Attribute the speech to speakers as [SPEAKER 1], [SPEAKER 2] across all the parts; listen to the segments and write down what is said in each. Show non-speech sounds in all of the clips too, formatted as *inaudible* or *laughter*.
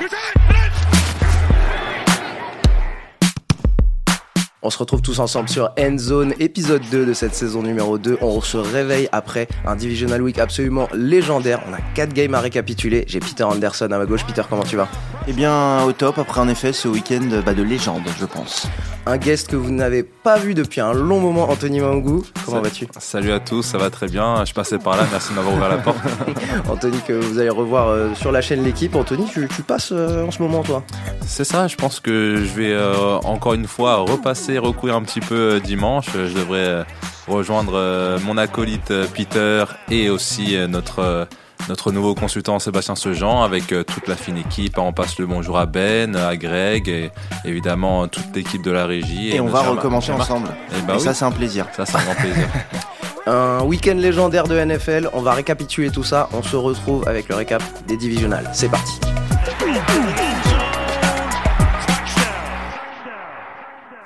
[SPEAKER 1] You're done! On se retrouve tous ensemble sur Endzone, épisode 2 de cette saison numéro 2. On se réveille après un Divisional Week absolument légendaire. On a 4 games à récapituler. J'ai Peter Anderson à ma gauche. Peter, comment tu vas?
[SPEAKER 2] Eh bien, au top, après en effet ce week-end bah, de légende, je pense.
[SPEAKER 1] Un guest que vous n'avez pas vu depuis un long moment, Anthony Mangou. Comment vas-tu?
[SPEAKER 3] Salut à tous, ça va très bien. Je passais par là, merci de m'avoir ouvert la porte. *laughs*
[SPEAKER 1] Anthony, que vous allez revoir euh, sur la chaîne L'équipe. Anthony, tu, tu passes euh, en ce moment, toi?
[SPEAKER 3] C'est ça, je pense que je vais euh, encore une fois repasser, recourir un petit peu euh, dimanche. Je devrais euh, rejoindre euh, mon acolyte euh, Peter et aussi euh, notre, euh, notre nouveau consultant Sébastien Sejean avec euh, toute la fine équipe. On passe le bonjour à Ben, à Greg et évidemment toute l'équipe de la régie.
[SPEAKER 2] Et, on va recommencer ensemble.
[SPEAKER 3] Et bah
[SPEAKER 2] Et
[SPEAKER 3] oui,
[SPEAKER 2] ça, c'est un plaisir.
[SPEAKER 3] ça c'est un grand plaisir. *laughs*
[SPEAKER 1] Un week-end légendaire de NFL. On va récapituler tout ça. On se retrouve avec le récap des divisionales. C'est parti.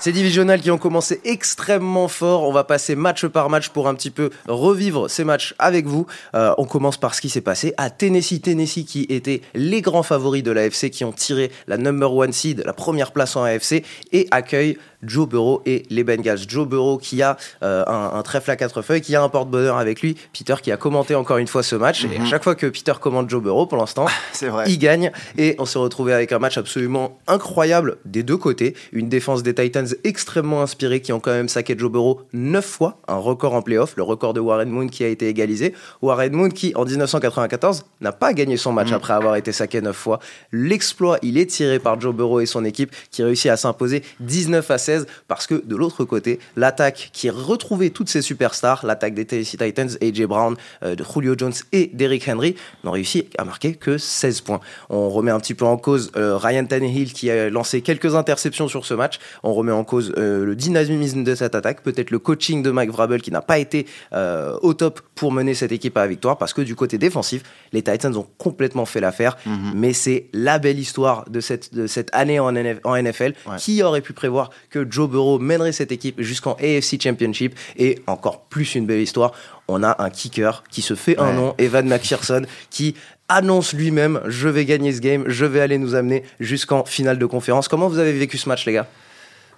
[SPEAKER 1] Ces divisionales qui ont commencé extrêmement fort, on va passer match par match pour un petit peu revivre ces matchs avec vous. Euh, on commence par ce qui s'est passé à Tennessee, Tennessee qui étaient les grands favoris de l'AFC, qui ont tiré la number one seed, la première place en AFC, et accueillent Joe Burrow et les Bengals. Joe Burrow qui a euh, un, un trèfle à quatre feuilles, qui a un porte-bonheur avec lui. Peter qui a commenté encore une fois ce match. Et à chaque fois que Peter commente Joe Burrow, pour l'instant,
[SPEAKER 2] vrai.
[SPEAKER 1] il gagne et on s'est retrouvé avec un match absolument incroyable des deux côtés. Une défense des Titans extrêmement inspirée qui ont quand même saqué Joe Burrow 9 fois, un record en playoff, le record de Warren Moon qui a été égalisé. Warren Moon qui en 1994 n'a pas gagné son match
[SPEAKER 2] Mm.
[SPEAKER 1] après avoir été saqué 9 fois. L'exploit, il est tiré par Joe Burrow et son équipe qui réussit à s'imposer 19 à 16 parce que de l'autre côté, l'attaque qui retrouvait toutes ses superstars, l'attaque des Tennessee Titans, AJ Brown, euh, de Julio Jones et Derrick Henry, n'ont réussi à marquer que 16 points. On remet un petit peu en cause euh, Ryan Tannehill qui a lancé quelques interceptions sur ce match. On remet en cause euh, le dynamisme de cette attaque, peut-être le coaching de Mike Vrabel qui n'a pas été euh, au top pour mener cette équipe à la victoire parce que du côté défensif, les Titans ont complètement fait l'affaire.
[SPEAKER 2] Mhm.
[SPEAKER 1] Mais c'est la belle histoire de cette, de cette année en, NF en NFL.
[SPEAKER 2] Ouais.
[SPEAKER 1] Qui aurait pu prévoir que Joe Burrow mènerait cette équipe jusqu'en AFC Championship. Et encore plus une belle histoire, on a un kicker qui se fait un nom, Evan McPherson, qui annonce lui-même je vais gagner ce game, je vais aller nous amener jusqu'en finale de conférence. Comment vous avez vécu ce match, les gars?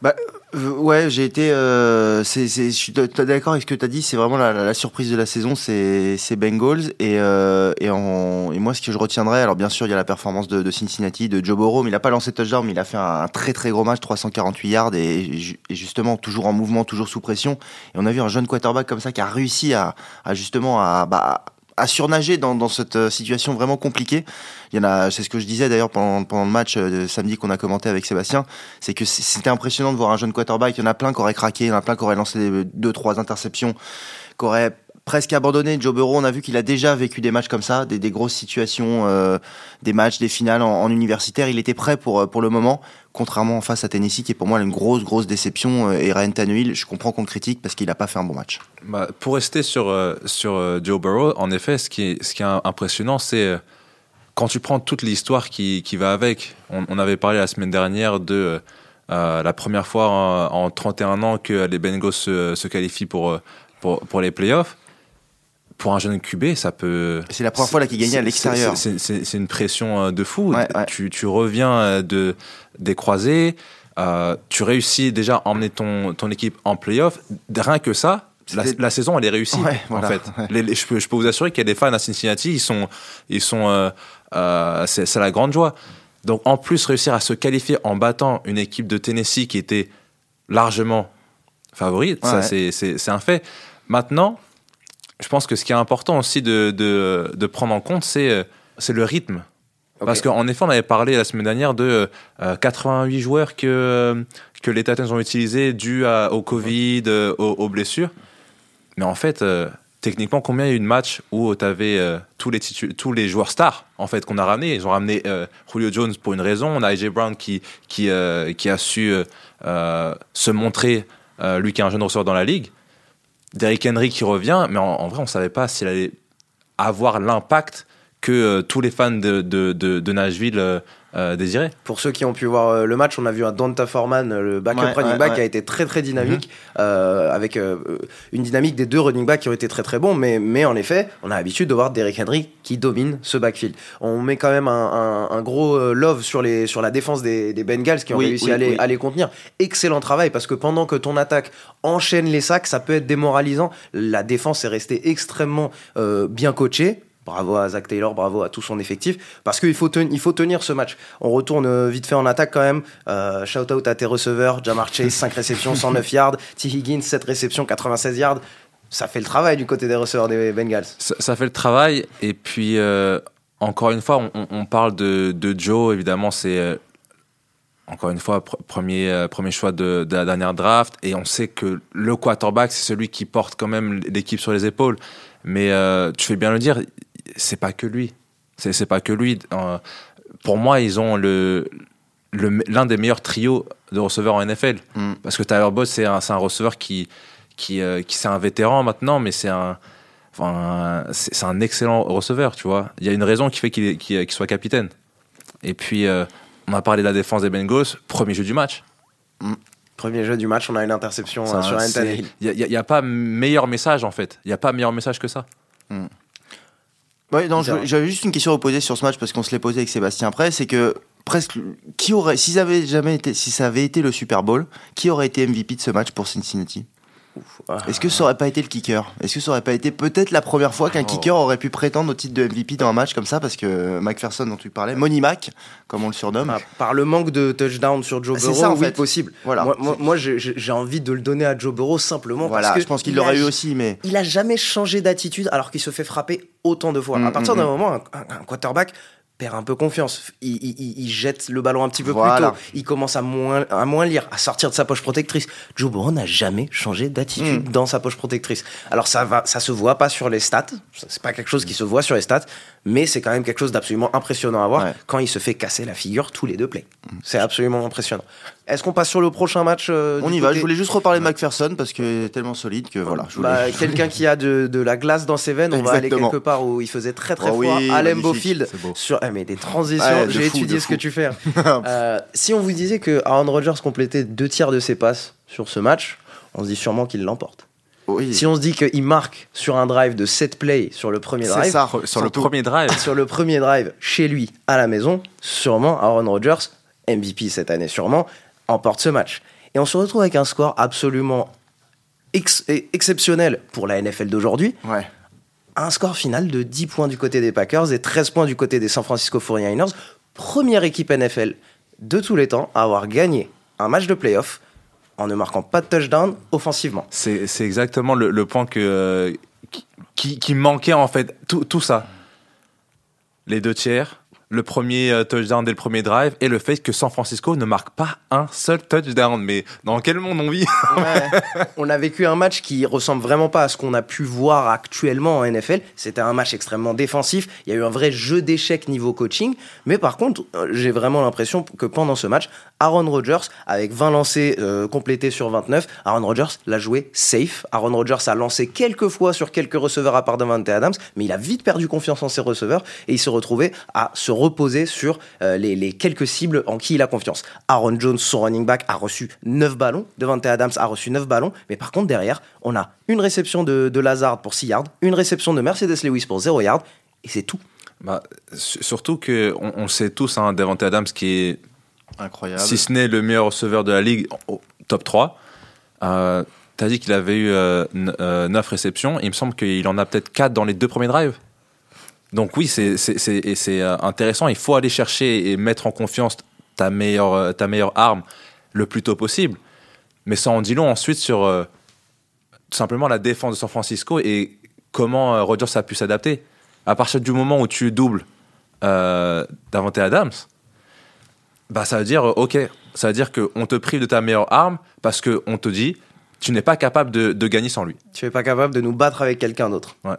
[SPEAKER 2] Bah, euh, ouais, j'ai été. euh, c'est, je suis d'accord avec ce que tu as dit. C'est vraiment la, la- la surprise de la saison, c'est, Bengals. Et, euh, et, en- et moi, ce que je retiendrai, alors bien sûr, il y a la performance de, de Cincinnati, de Joe Burrow, mais il n'a pas lancé touchdown, mais il a fait un, très très gros match, 348 yards, et, et justement, toujours en mouvement, toujours sous pression. Et on a vu un jeune quarterback comme ça qui a réussi à, à justement à. Bah, à surnager dans, dans cette euh, situation vraiment compliquée. Il y en a, c'est ce que je disais d'ailleurs pendant, pendant le match euh, de samedi qu'on a commenté avec Sébastien, c'est que c'était impressionnant de voir un jeune quarterback. Il y en a plein qui auraient craqué, il y en a plein qui auraient lancé deux, trois interceptions, qui auraient presque abandonné. Joe Burrow, on a vu qu'il a déjà vécu des matchs comme ça, des, grosses situations, euh, des matchs, des finales en, universitaire. Il était prêt pour, euh, pour le moment, contrairement en face à Tennessee, qui est pour moi une grosse, grosse déception. Euh, Et Ryan Tannehill, je comprends qu'on le critique parce qu'il n'a pas fait un bon match.
[SPEAKER 3] Bah, pour rester sur, sur Joe Burrow, en effet, ce qui est, ce qui est impressionnant, c'est quand tu prends toute l'histoire qui, qui va avec. On, avait parlé la semaine dernière de la première fois en, en 31 ans que les Bengals se, qualifient pour, pour les playoffs. Pour un jeune QB, ça peut.
[SPEAKER 2] C'est la première fois là qu'il gagnait à l'extérieur.
[SPEAKER 3] C'est une pression euh, de fou.
[SPEAKER 2] Ouais, ouais.
[SPEAKER 3] Tu, tu reviens euh, de, des croisés, euh, tu réussis déjà à emmener ton, ton équipe en playoff. Rien que ça, la, saison, elle est réussie.
[SPEAKER 2] Ouais, voilà,
[SPEAKER 3] en fait.
[SPEAKER 2] ouais.
[SPEAKER 3] Les- les- je, peux, je peux vous assurer qu'il y a des fans à Cincinnati, ils sont. Ils sont euh, euh, c'est la grande joie. Donc, en plus, réussir à se qualifier en battant une équipe de Tennessee qui était largement favorite,
[SPEAKER 2] Ouais.
[SPEAKER 3] c'est un fait. Maintenant, je pense que ce qui est important aussi de, de, de prendre en compte, c'est euh, c'est le rythme.
[SPEAKER 1] Ok.
[SPEAKER 3] Parce qu'en effet, on avait parlé la semaine dernière de euh, 88 joueurs que, euh, que les Titans ont utilisés dû à- au Covid, euh, aux, aux blessures. Mais en fait, euh, techniquement, combien il y a eu de matchs où tu avais tous, les tous les joueurs stars en fait, qu'on a ramenés? Ils ont ramené euh, Julio Jones pour une raison. On a AJ Brown qui, qui, euh, qui a su euh, euh, se montrer, euh, lui qui est un jeune receveur dans la ligue. Derrick Henry qui revient, mais en, vrai, on ne savait pas s'il allait avoir l'impact que euh, tous les fans de, de, de, de Nashville euh, désiré.
[SPEAKER 1] Pour ceux qui ont pu voir euh, le match, on a vu un Donta Foreman, euh, le backup
[SPEAKER 2] Ouais,
[SPEAKER 1] running
[SPEAKER 2] ouais,
[SPEAKER 1] back,
[SPEAKER 2] ouais.
[SPEAKER 1] qui a été très très dynamique, euh, avec euh, une dynamique des deux running backs qui ont été très très bons. Mais, mais en effet, on a l'habitude de voir Derrick Henry qui domine ce backfield. On met quand même un, un- un gros love sur, les, sur la défense des, des Bengals qui ont
[SPEAKER 2] Oui,
[SPEAKER 1] réussi
[SPEAKER 2] oui,
[SPEAKER 1] à, les,
[SPEAKER 2] oui.
[SPEAKER 1] à les contenir. Excellent travail parce que pendant que ton attaque enchaîne les sacs, ça peut être démoralisant. La défense est restée extrêmement euh, bien coachée. Bravo à Zach Taylor, bravo à tout son effectif, parce qu'il faut, ten- il faut tenir ce match. On retourne euh, vite fait en attaque quand même. Euh, shout out à tes receveurs, Jamar Chase, 5 *laughs* réceptions, 109 yards. T. Higgins, 7 réceptions, 96 yards. Ça fait le travail du côté des receveurs des Bengals.
[SPEAKER 3] Ça, ça fait le travail. Et puis, euh, encore une fois, on, parle de, de Joe. Évidemment, c'est euh, encore une fois pr- premier, premier choix de, de la dernière draft. Et on sait que le quarterback, c'est celui qui porte quand même l'équipe sur les épaules. Mais euh, tu fais bien le dire, c'est pas que lui. C'est pas que lui. Euh, pour moi, ils ont le l'un des meilleurs trios de receveurs en NFL.
[SPEAKER 2] Mm.
[SPEAKER 3] Parce que Tyler Boyd, c'est un, un receveur qui, qui, euh, qui c'est un vétéran maintenant, mais c'est un, enfin, c'est un excellent receveur, tu vois. Il y a une raison qui fait qu'il qu'il soit capitaine. Et puis, euh, on a parlé de la défense des Bengals, premier jeu du match.
[SPEAKER 1] Premier jeu du match, on a une interception
[SPEAKER 3] Ça,
[SPEAKER 1] euh, sur Anthony.
[SPEAKER 3] Il n'y a, pas meilleur message, en fait. Il n'y a pas meilleur message que ça.
[SPEAKER 2] Ouais, non, j'avais juste une question à poser sur ce match parce qu'on se l'est posé avec Sébastien après, c'est que presque qui aurait, si ça avait jamais été, si ça avait été le Super Bowl, qui aurait été MVP de ce match pour Cincinnati? Est-ce que ça aurait pas été le kicker? Est-ce que ça aurait pas été peut-être la première fois qu'un
[SPEAKER 3] Oh.
[SPEAKER 2] kicker aurait pu prétendre au titre de MVP dans un match comme ça? Parce que McPherson dont tu parlais, Money Mac, comme on le surnomme,
[SPEAKER 1] Ah, par le manque de touchdown sur Joe
[SPEAKER 2] C'est
[SPEAKER 1] Burrow,
[SPEAKER 2] ça, en
[SPEAKER 1] oui, possible.
[SPEAKER 2] Voilà.
[SPEAKER 1] Moi, moi, moi, j'ai envie de le donner à Joe Burrow simplement
[SPEAKER 2] voilà,
[SPEAKER 1] parce que
[SPEAKER 2] je pense qu'il l'aurait eu aussi, mais
[SPEAKER 1] il a jamais changé d'attitude alors qu'il se fait frapper autant de fois.
[SPEAKER 2] Mm,
[SPEAKER 1] à partir
[SPEAKER 2] mm,
[SPEAKER 1] d'un
[SPEAKER 2] mm.
[SPEAKER 1] moment, un, un- un quarterback perd un peu confiance. Il, il- jette le ballon un petit peu
[SPEAKER 2] Voilà.
[SPEAKER 1] plus tôt. Il commence à moins, à moins lire, à sortir de sa poche protectrice. Joe Burrow n'a jamais changé d'attitude
[SPEAKER 2] Mm.
[SPEAKER 1] dans sa poche protectrice. Alors ça va, ça se voit pas sur les stats. C'est pas quelque chose qui se voit sur les stats, mais c'est quand même quelque chose d'absolument impressionnant à voir
[SPEAKER 2] Ouais.
[SPEAKER 1] quand il se fait casser la figure tous les deux plays. C'est absolument impressionnant. Est-ce qu'on passe sur le prochain match euh,
[SPEAKER 2] on y va. Je voulais juste reparler de McPherson parce qu'il est tellement solide que voilà. Je voulais-
[SPEAKER 1] bah, *laughs* quelqu'un qui a de, de la glace dans ses veines, on va aller quelque part où il faisait très très
[SPEAKER 2] Oh
[SPEAKER 1] froid.
[SPEAKER 2] oui,
[SPEAKER 1] à. Sur, ah, mais des transitions, j'ai étudié
[SPEAKER 2] de
[SPEAKER 1] ce que tu fais. *laughs* Euh, si on vous disait que Aaron Rodgers complétait deux tiers de ses passes sur ce match, on se dit sûrement qu'il l'emporte.
[SPEAKER 2] oui,
[SPEAKER 1] Si on se dit qu'il marque sur un drive de 7 plays sur le premier
[SPEAKER 2] c'est
[SPEAKER 1] drive,
[SPEAKER 2] ça.
[SPEAKER 3] Sur le premier drive, *laughs*
[SPEAKER 1] sur le premier drive chez lui à la maison, sûrement Aaron Rodgers, MVP cette année sûrement, emporte ce match. Et on se retrouve avec un score absolument ex- exceptionnel pour la NFL d'aujourd'hui,
[SPEAKER 2] Ouais.
[SPEAKER 1] un score final de 10 points du côté des Packers et 13 points du côté des San Francisco 49ers. Première équipe NFL de tous les temps à avoir gagné un match de playoff en ne marquant pas de touchdown offensivement.
[SPEAKER 3] c'est exactement le, le point que, euh, qui, qui- qui manquait, en fait. Tout, tout ça. Les deux tiers, le premier euh, touchdown dès le premier drive, et le fait que San Francisco ne marque pas un seul touchdown. Mais dans quel monde on vit? *laughs*
[SPEAKER 1] On a vécu un match qui ressemble vraiment pas à ce qu'on a pu voir actuellement en NFL. C'était un match extrêmement défensif. Il y a eu un vrai jeu d'échecs niveau coaching. Mais par contre, euh, j'ai vraiment l'impression que pendant ce match, Aaron Rodgers, avec 20 lancés euh, complétés sur 29, Aaron Rodgers l'a joué safe. Aaron Rodgers a lancé quelques fois sur quelques receveurs à part Davante Adams, mais il a vite perdu confiance en ses receveurs et il s'est retrouvé à se reposer sur euh, les, les quelques cibles en qui il a confiance. Aaron Jones, son running back, a reçu 9 ballons. Devante Adams a reçu 9 ballons. Mais par contre, derrière, on a une réception de, de Lazard pour 6 yards, une réception de Mercedes Lewis pour 0 yards, et c'est tout.
[SPEAKER 3] Bah, su- Surtout que on, on sait tous, hein, Davante Adams, qui est
[SPEAKER 2] Incroyable.
[SPEAKER 3] si ce n'est le meilleur receveur de la ligue, au top 3. Euh, T'as dit qu'il avait eu 9 réceptions. Il me semble qu'il en a peut-être 4 dans les deux premiers drives. Donc oui, c'est euh, intéressant. Il faut aller chercher et mettre en confiance ta meilleure, euh, ta meilleure arme le plus tôt possible. Mais ça en dit long ensuite sur euh, tout simplement la défense de San Francisco et comment Rodgers a pu s'adapter. À partir du moment où tu doubles euh, Davante Adams, bah ça veut dire, ok, ça veut dire qu'on te prive de ta meilleure arme parce qu'on te dit, tu n'es pas capable de, de gagner sans lui.
[SPEAKER 1] Tu n'es pas capable de nous battre avec quelqu'un d'autre.
[SPEAKER 3] Ouais.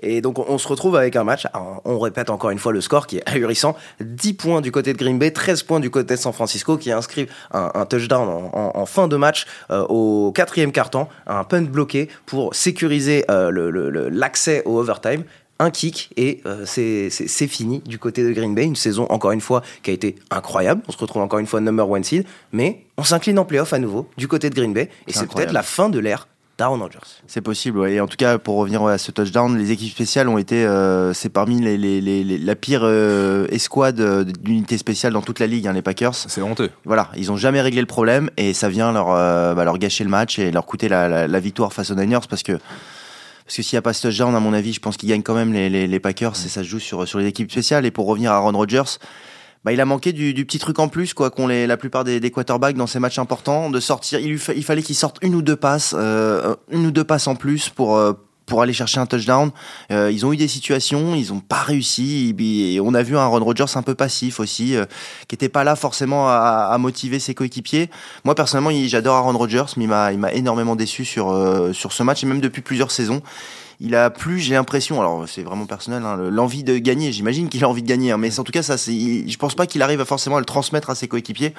[SPEAKER 1] Et donc on, on se retrouve avec un match, on répète encore une fois le score qui est ahurissant, 10 points du côté de Green Bay, 13 points du côté de San Francisco qui inscrivent un, un touchdown en, en- en fin de match euh, au quatrième carton, un punt bloqué pour sécuriser euh, le- le- le- l'accès au overtime. Un kick et euh, c'est- fini du côté de Green Bay. Une saison, encore une fois, qui a été incroyable. On se retrouve encore une fois number one seed, mais on s'incline en playoff à nouveau du côté de Green Bay. Et
[SPEAKER 2] C'est
[SPEAKER 1] peut-être la fin de l'ère d'Aaron Rodgers.
[SPEAKER 2] C'est possible, ouais. Et en tout cas, pour revenir ouais, à ce touchdown, les équipes spéciales ont été, euh, c'est parmi les, les- les- les- la pire euh, escouade euh, d'unité spéciale dans toute la ligue, hein, les Packers.
[SPEAKER 3] C'est honteux.
[SPEAKER 2] Voilà, ils ont jamais réglé le problème et ça vient leur, euh, bah, leur gâcher le match et leur coûter la, la- la victoire face aux Niners parce que parce que s'il n'y a pas ce touchdown, à mon avis, je pense qu'ils gagnent quand même les, les, les Packers et ça se joue sur, sur les équipes spéciales. Et pour revenir à Aaron Rodgers, bah, il a manqué du, du petit truc en plus, quoi, qu'ont les, la plupart des, des quarterbacks dans ces matchs importants, de sortir. Il, lui fa- il fallait qu'il sorte une ou deux passes, euh, une ou deux passes en plus pour. euh, pour aller chercher un touchdown, Euh, ils ont eu des situations, ils n'ont pas réussi. On a vu un Aaron Rodgers un peu passif aussi, euh, qui était pas là forcément à, motiver ses coéquipiers. Moi personnellement, j'adore Aaron Rodgers, mais il m'a, il m'a énormément déçu sur euh, sur ce match et même depuis plusieurs saisons. Il a plus, j'ai l'impression, alors c'est vraiment personnel, hein, le- l'envie de gagner. J'imagine qu'il a envie de gagner, hein, mais en tout cas, ça, c'est, je pense pas qu'il arrive à forcément à le transmettre à ses coéquipiers.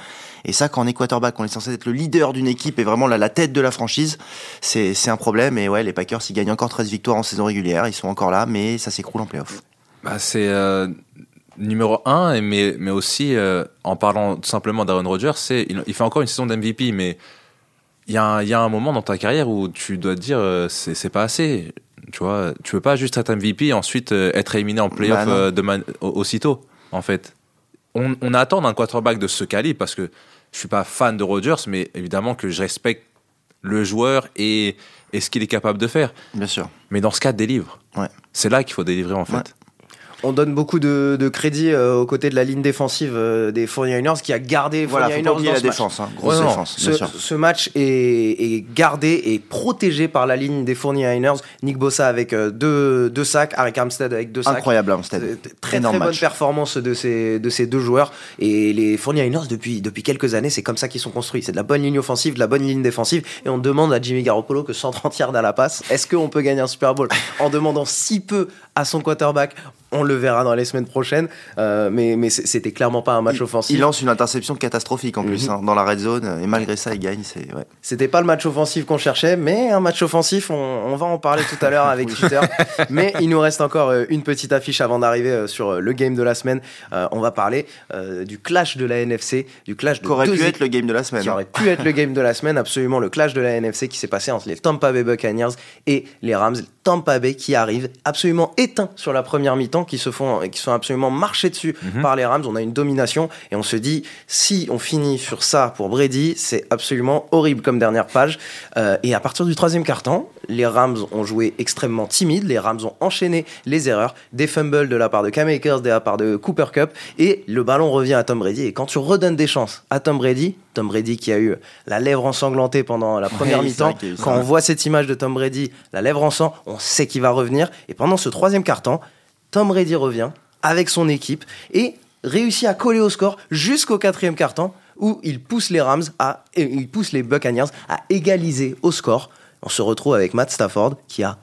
[SPEAKER 2] Et ça, quand on est quarterback, on est censé être le leader d'une équipe et vraiment la, la tête de la franchise, c'est, c'est un problème. Et ouais, les Packers, ils gagnent encore 13 victoires en saison régulière, ils sont encore là, mais ça s'écroule en playoff.
[SPEAKER 3] Bah, c'est euh, numéro un, mais, mais aussi euh, en parlant tout simplement d'Aaron Rodgers, c'est il, il fait encore une saison d'MVP, mais il y, a un- il y a un moment dans ta carrière où tu dois te dire euh, c'est c'est pas assez. Tu vois, tu veux pas juste être MVP et ensuite euh, être éliminé en playoff
[SPEAKER 2] Bah
[SPEAKER 3] euh, de man- au- aussitôt, en fait. On, on attend d'un quarterback de ce calibre parce que je suis pas fan de Rodgers, mais évidemment que je respecte le joueur et, et ce qu'il est capable de faire.
[SPEAKER 2] Bien sûr.
[SPEAKER 3] Mais dans ce cas, délivre.
[SPEAKER 2] Ouais.
[SPEAKER 3] C'est là qu'il faut délivrer en fait.
[SPEAKER 2] Ouais.
[SPEAKER 1] On donne beaucoup de, de crédit euh, aux côtés de la ligne défensive euh, des 49ers qui a gardé
[SPEAKER 2] Voilà, faut
[SPEAKER 1] 49ers
[SPEAKER 2] pas oublier
[SPEAKER 1] dans
[SPEAKER 2] la
[SPEAKER 1] ce match.
[SPEAKER 2] hein. grosse
[SPEAKER 3] Ouais, non,
[SPEAKER 2] défense, bien
[SPEAKER 1] Ce,
[SPEAKER 2] sûr.
[SPEAKER 1] ce match est, est gardé et protégé par la ligne des 49ers. Nick Bossa avec euh, deux, deux sacs, Arik Armstead avec deux sacs.
[SPEAKER 2] Incroyable, Armstead.
[SPEAKER 1] Très
[SPEAKER 2] Énorme
[SPEAKER 1] très bonne
[SPEAKER 2] match.
[SPEAKER 1] performance de ces, de ces deux joueurs. Et les 49ers, depuis, depuis quelques années, c'est comme ça qu'ils sont construits. C'est de la bonne ligne offensive, de la bonne ligne défensive. Et on demande à Jimmy Garoppolo que 130 yards à la passe, est-ce qu'on peut gagner un Super Bowl? En demandant si peu à son quarterback, on le verra dans les semaines prochaines. Euh, mais c'était clairement pas un match
[SPEAKER 2] Il-
[SPEAKER 1] offensif.
[SPEAKER 2] Il lance une interception catastrophique en plus
[SPEAKER 1] Mhm.
[SPEAKER 2] hein, dans la red zone et malgré ça il gagne. C'est ouais.
[SPEAKER 1] C'était pas le match offensif qu'on cherchait, mais un match offensif, on, on va en parler tout à l'heure avec *laughs* Twitter. Mais il nous reste encore euh, une petite affiche avant d'arriver euh, sur le game de la semaine. Euh, on va parler euh, du clash de la NFC, du clash de
[SPEAKER 2] qu'aurait
[SPEAKER 1] deux
[SPEAKER 2] pu être le game de la semaine.
[SPEAKER 1] qui
[SPEAKER 2] hein.
[SPEAKER 1] aurait pu être le game de la semaine, absolument le clash de la NFC qui s'est passé entre les Tampa Bay Buccaneers et les Rams. Tampa Bay qui arrive absolument éteint sur la première mi-temps, qui se font, qui sont absolument marchés dessus
[SPEAKER 3] Mhm.
[SPEAKER 1] par les Rams. On a une domination et on se dit si on finit sur ça pour Brady, c'est absolument horrible comme dernière page. Euh, et à partir du troisième quart-temps, les Rams ont joué extrêmement timide. Les Rams ont enchaîné les erreurs, des fumbles de la part de Cam Akers, de la part de Cooper Cup, et le ballon revient à Tom Brady. Et quand tu redonnes des chances à Tom Brady, Tom Brady qui a eu la lèvre ensanglantée pendant la première mi-temps, quand on voit cette image de Tom Brady, la lèvre en sang, on sait qu'il va revenir. Et pendant ce troisième quart-temps, Tom Brady revient avec son équipe et réussit à coller au score jusqu'au quatrième quart-temps où il pousse les Rams à, il pousse les Buccaneers à égaliser au score. On se retrouve avec Matt Stafford qui a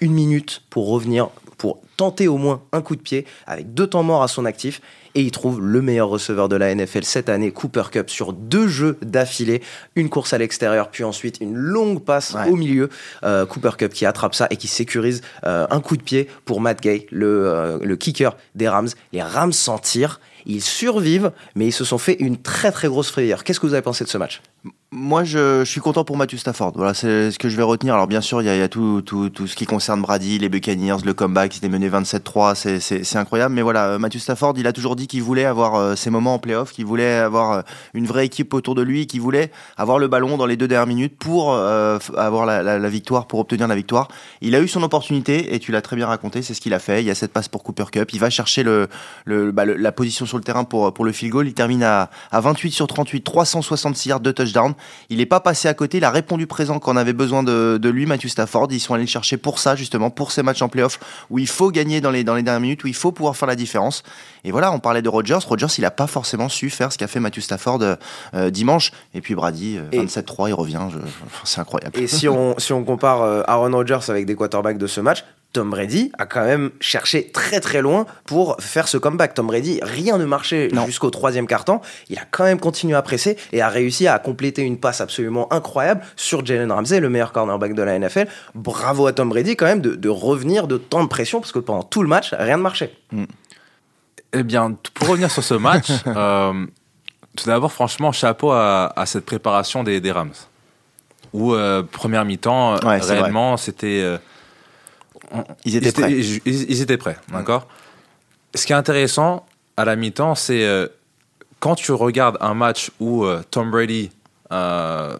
[SPEAKER 1] une minute pour revenir, pour tenter au moins un coup de pied avec deux temps morts à son actif. Et il trouve le meilleur receveur de la NFL cette année, Cooper Cup, sur deux jeux d'affilée. Une course à l'extérieur, puis ensuite une longue passe
[SPEAKER 2] Ouais.
[SPEAKER 1] au milieu. Euh, Cooper Cup qui attrape ça et qui sécurise euh, un coup de pied pour Matt Gay, le, euh, le kicker des Rams. Les Rams s'en tirent. Ils survivent, mais ils se sont fait une très très grosse frayeur. Qu'est-ce que vous avez pensé de ce match?
[SPEAKER 2] Moi, je, je suis content pour Matthew Stafford. Voilà, c'est ce que je vais retenir. Alors, bien sûr, il y a, il y a tout, tout, tout ce qui concerne Brady, les Buccaneers, le comeback, ils étaient menés 27-3, c'est- incroyable. Mais voilà, Matthew Stafford, il a toujours dit qu'il voulait avoir euh, ses moments en playoff, qu'il voulait avoir euh, une vraie équipe autour de lui, qu'il voulait avoir le ballon dans les deux dernières minutes pour euh, avoir la, la- la victoire, pour obtenir la victoire. Il a eu son opportunité et tu l'as très bien raconté, c'est ce qu'il a fait. Il y a cette passe pour Cooper Cup. Il va chercher le, le, bah, le- la position sur le terrain pour, pour le field goal. Il termine à, à 28 sur 38, 366 yards de touchdown. Il n'est pas passé à côté, il a répondu présent quand on avait besoin de, de lui, Matthew Stafford. Ils sont allés le chercher pour ça, justement, pour ces matchs en playoff où il faut gagner dans les, dans les dernières minutes, où il faut pouvoir faire la différence. Et voilà, on parlait de Rodgers. Rodgers, il n'a pas forcément su faire ce qu'a fait Matthew Stafford euh, euh, dimanche. Et puis Brady, euh,
[SPEAKER 1] Et-
[SPEAKER 2] 27-3, il revient. Je- C'est incroyable.
[SPEAKER 1] Et si on, si on compare euh, Aaron Rodgers avec des quarterbacks de ce match, Tom Brady a quand même cherché très très loin pour faire ce comeback. Tom Brady, rien ne marchait jusqu'au troisième quart-temps. Il a quand même continué à presser et a réussi à compléter une passe absolument incroyable sur Jalen Ramsey, le meilleur cornerback de la NFL. Bravo à Tom Brady quand même de, de revenir de tant de pression parce que pendant tout le match, rien ne marchait.
[SPEAKER 3] Eh bien, pour revenir sur ce match, *laughs* euh, tout d'abord, franchement, chapeau à, à cette préparation des, des Rams. Où, euh, première mi-temps, euh,
[SPEAKER 2] Ouais,
[SPEAKER 3] réellement, c'était. euh, on-
[SPEAKER 2] Ils étaient prêts.
[SPEAKER 3] Ils, ils- ils étaient prêts, d'accord? Ce qui est intéressant à la mi-temps, c'est euh, quand tu regardes un match où euh, Tom Brady, euh,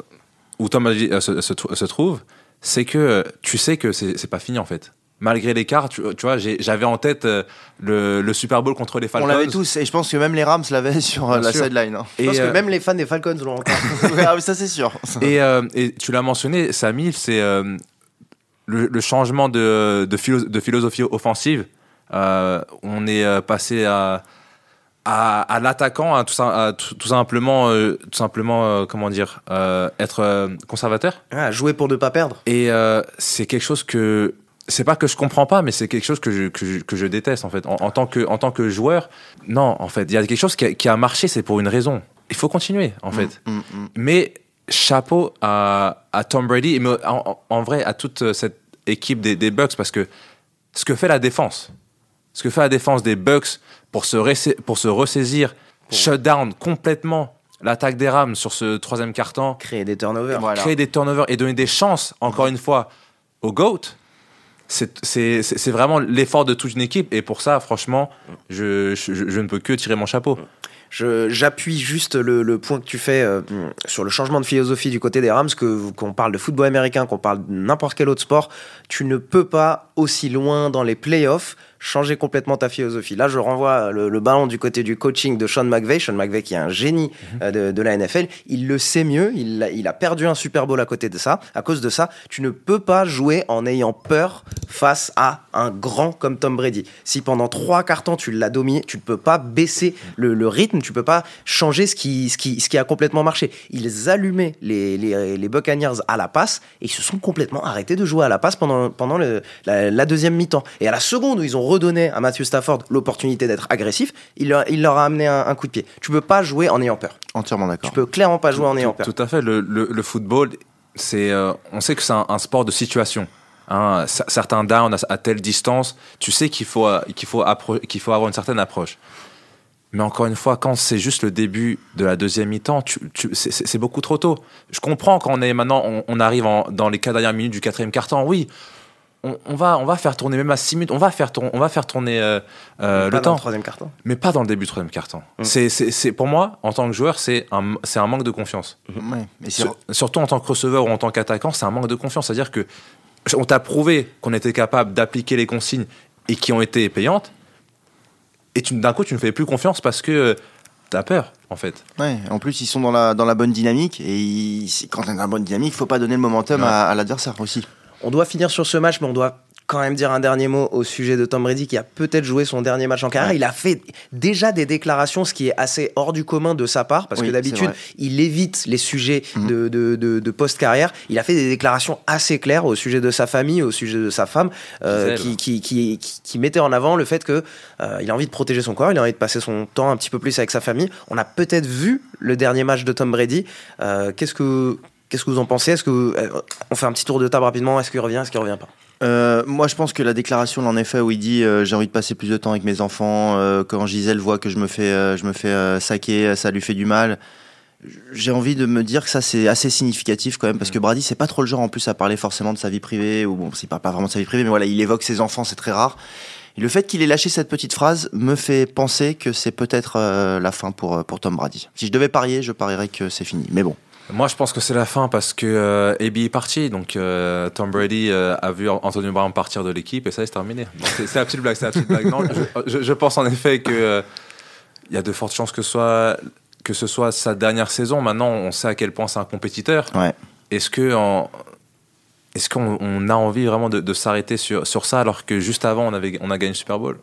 [SPEAKER 3] où Tom Brady se, se trou- se trouve, c'est que tu sais que c'est pas fini en fait. Malgré l'écart, tu, tu vois, j'avais en tête euh, le, le Super Bowl contre les Falcons.
[SPEAKER 2] On l'avait tous, et je pense que même les Rams l'avaient *laughs* sur euh, la sideline. hein.
[SPEAKER 1] Je pense
[SPEAKER 3] Et,
[SPEAKER 1] que même les fans des Falcons l'ont encore. *laughs*
[SPEAKER 2] ah, oui, ça c'est sûr.
[SPEAKER 3] Et, et tu l'as mentionné, Samy, c'est le, le changement de, de, philo- de philosophie offensive. Euh, on est euh, passé à, à, à l'attaquant, à tout, sim- à tout- tout simplement, euh, tout simplement euh, comment dire, être conservateur.
[SPEAKER 1] Ah, jouer pour ne pas perdre.
[SPEAKER 3] Et c'est quelque chose que c'est pas que je comprends pas, mais c'est quelque chose que je, que je, que je déteste en fait. En, en tant que, en tant que joueur, non, en fait, il y a quelque chose qui a, qui a marché, c'est pour une raison. Il faut continuer, en fait.
[SPEAKER 2] Mm, mm.
[SPEAKER 3] Mais chapeau à, à Tom Brady, mais en, vrai à toute cette équipe des, des Bucks, parce que ce que fait la défense, ce que fait la défense des Bucks pour se, ressa- pour se ressaisir, shut down complètement l'attaque des Rams sur ce troisième quart-temps,
[SPEAKER 1] Créer des turnovers.
[SPEAKER 2] Voilà.
[SPEAKER 3] créer des turnovers et donner des chances, encore une fois, au GOAT, c'est- vraiment l'effort de toute une équipe. Et pour ça, franchement, je, je, je ne peux que tirer mon chapeau.
[SPEAKER 1] J'appuie juste le, le point que tu fais euh, sur le changement de philosophie du côté des Rams, que qu'on parle de football américain, qu'on parle de n'importe quel autre sport, tu ne peux pas aussi loin dans les playoffs changer complètement ta philosophie. Là, je renvoie le, le ballon du côté du coaching de Sean McVay. Sean McVay qui est un génie euh, de, de la NFL, il le sait mieux. Il a, il a perdu un Super Bowl à côté de ça. À cause de ça, tu ne peux pas jouer en ayant peur face à un grand comme Tom Brady. Si pendant trois quarts temps tu l'as dominé, tu ne peux pas baisser le, le rythme, tu peux pas changer ce qui, ce qui, ce qui a complètement marché. Ils allumaient les, les, les Buccaneers à la passe et ils se sont complètement arrêtés de jouer à la passe pendant, pendant le, la, la deuxième mi-temps. Et à la seconde où ils ont redonné à Matthew Stafford l'opportunité d'être agressif, il leur, il leur a amené un, un coup de pied. Tu peux pas jouer en ayant peur.
[SPEAKER 2] Entièrement
[SPEAKER 1] Tu
[SPEAKER 2] d'accord.
[SPEAKER 1] peux clairement pas jouer en ayant peur.
[SPEAKER 3] Tout, à fait. Le, le- le football, c'est, euh, on sait que c'est un, un sport de situation. Hein, certains downs à, à telle distance, tu sais qu'il faut, euh, qu'il faut, appro- qu'il faut avoir une certaine approche. Mais encore une fois, quand c'est juste le début de la deuxième mi-temps, tu- tu- c'est- c'est c'est beaucoup trop tôt. Je comprends quand on est maintenant, on, on arrive en- dans les quatre dernières minutes du quatrième quart-temps. Oui, on, on va, on va faire tourner même à 6 minutes. On va faire, tourner, on va faire tourner euh, euh,
[SPEAKER 1] Pas
[SPEAKER 3] le
[SPEAKER 1] dans
[SPEAKER 3] temps
[SPEAKER 1] le troisième temps.
[SPEAKER 3] mais pas dans le début du troisième quart-temps.
[SPEAKER 1] Mm.
[SPEAKER 3] C'est, c'est, c'est- pour moi, en tant que joueur, c'est un, c'est un manque de confiance.
[SPEAKER 2] Ouais, mais c'est-
[SPEAKER 3] Sur- surtout en tant que receveur ou en tant qu'attaquant, c'est un manque de confiance. C'est-à-dire que on t'a prouvé qu'on était capable d'appliquer les consignes et qui ont été payantes, et tu- d'un coup, tu ne fais plus confiance parce que tu as peur, en fait.
[SPEAKER 2] ouais, en plus, ils sont dans la, dans la bonne dynamique. Et ils- quand on est dans la bonne dynamique, il faut pas donner le momentum
[SPEAKER 3] Ouais.
[SPEAKER 2] à, à l'adversaire aussi.
[SPEAKER 1] On doit finir sur ce match, mais on doit quand même dire un dernier mot au sujet de Tom Brady qui a peut-être joué son dernier match en carrière. Il a fait déjà des déclarations, ce qui est assez hors du commun de sa part, parce
[SPEAKER 2] Oui,
[SPEAKER 1] que d'habitude, il évite les sujets
[SPEAKER 2] Mhm.
[SPEAKER 1] de, de, de- de post-carrière. Il a fait des déclarations assez claires au sujet de sa famille, au sujet de sa femme, euh, qui, qui, qui, qui, qui mettait en avant le fait que euh, il a envie de protéger son corps, il a envie de passer son temps un petit peu plus avec sa famille. On a peut-être vu le dernier match de Tom Brady. Euh, Qu'est-ce que Qu'est-ce que vous en pensez? Est-ce que euh, on fait un petit tour de table rapidement Est-ce qu'il revient Est-ce qu'il revient pas?
[SPEAKER 2] Euh, moi, je pense que la déclaration, en effet, où il dit euh, j'ai envie de passer plus de temps avec mes enfants, euh, quand Gisèle voit que je me fais, je me fais saquer, ça lui fait du mal. J'ai envie de me dire que ça c'est assez significatif quand même parce que Brady c'est pas trop le genre en plus à parler forcément de sa vie privée ou bon c'est pas pas vraiment de sa vie privée mais voilà il évoque ses enfants c'est très rare. Et le fait qu'il ait lâché cette petite phrase me fait penser que c'est peut-être la fin pour pour Tom Brady. Si je devais parier je parierais que c'est fini mais bon
[SPEAKER 3] Moi, je pense que c'est la fin parce que euh, AB est parti. Donc, euh, Tom Brady euh, a vu Anthony Brown partir de l'équipe et ça, c'est terminé. C'est la petite blague, c'est la petite blague. Non, je, je- je pense en effet que euh, il y a de fortes chances que, ce soit, que ce soit sa dernière saison. Maintenant, on sait à quel point c'est un compétiteur.
[SPEAKER 2] ouais
[SPEAKER 3] Est-ce que en- est-ce qu'on on a envie vraiment de, de s'arrêter sur, sur ça alors que juste avant on avait on a gagné le Super Bowl?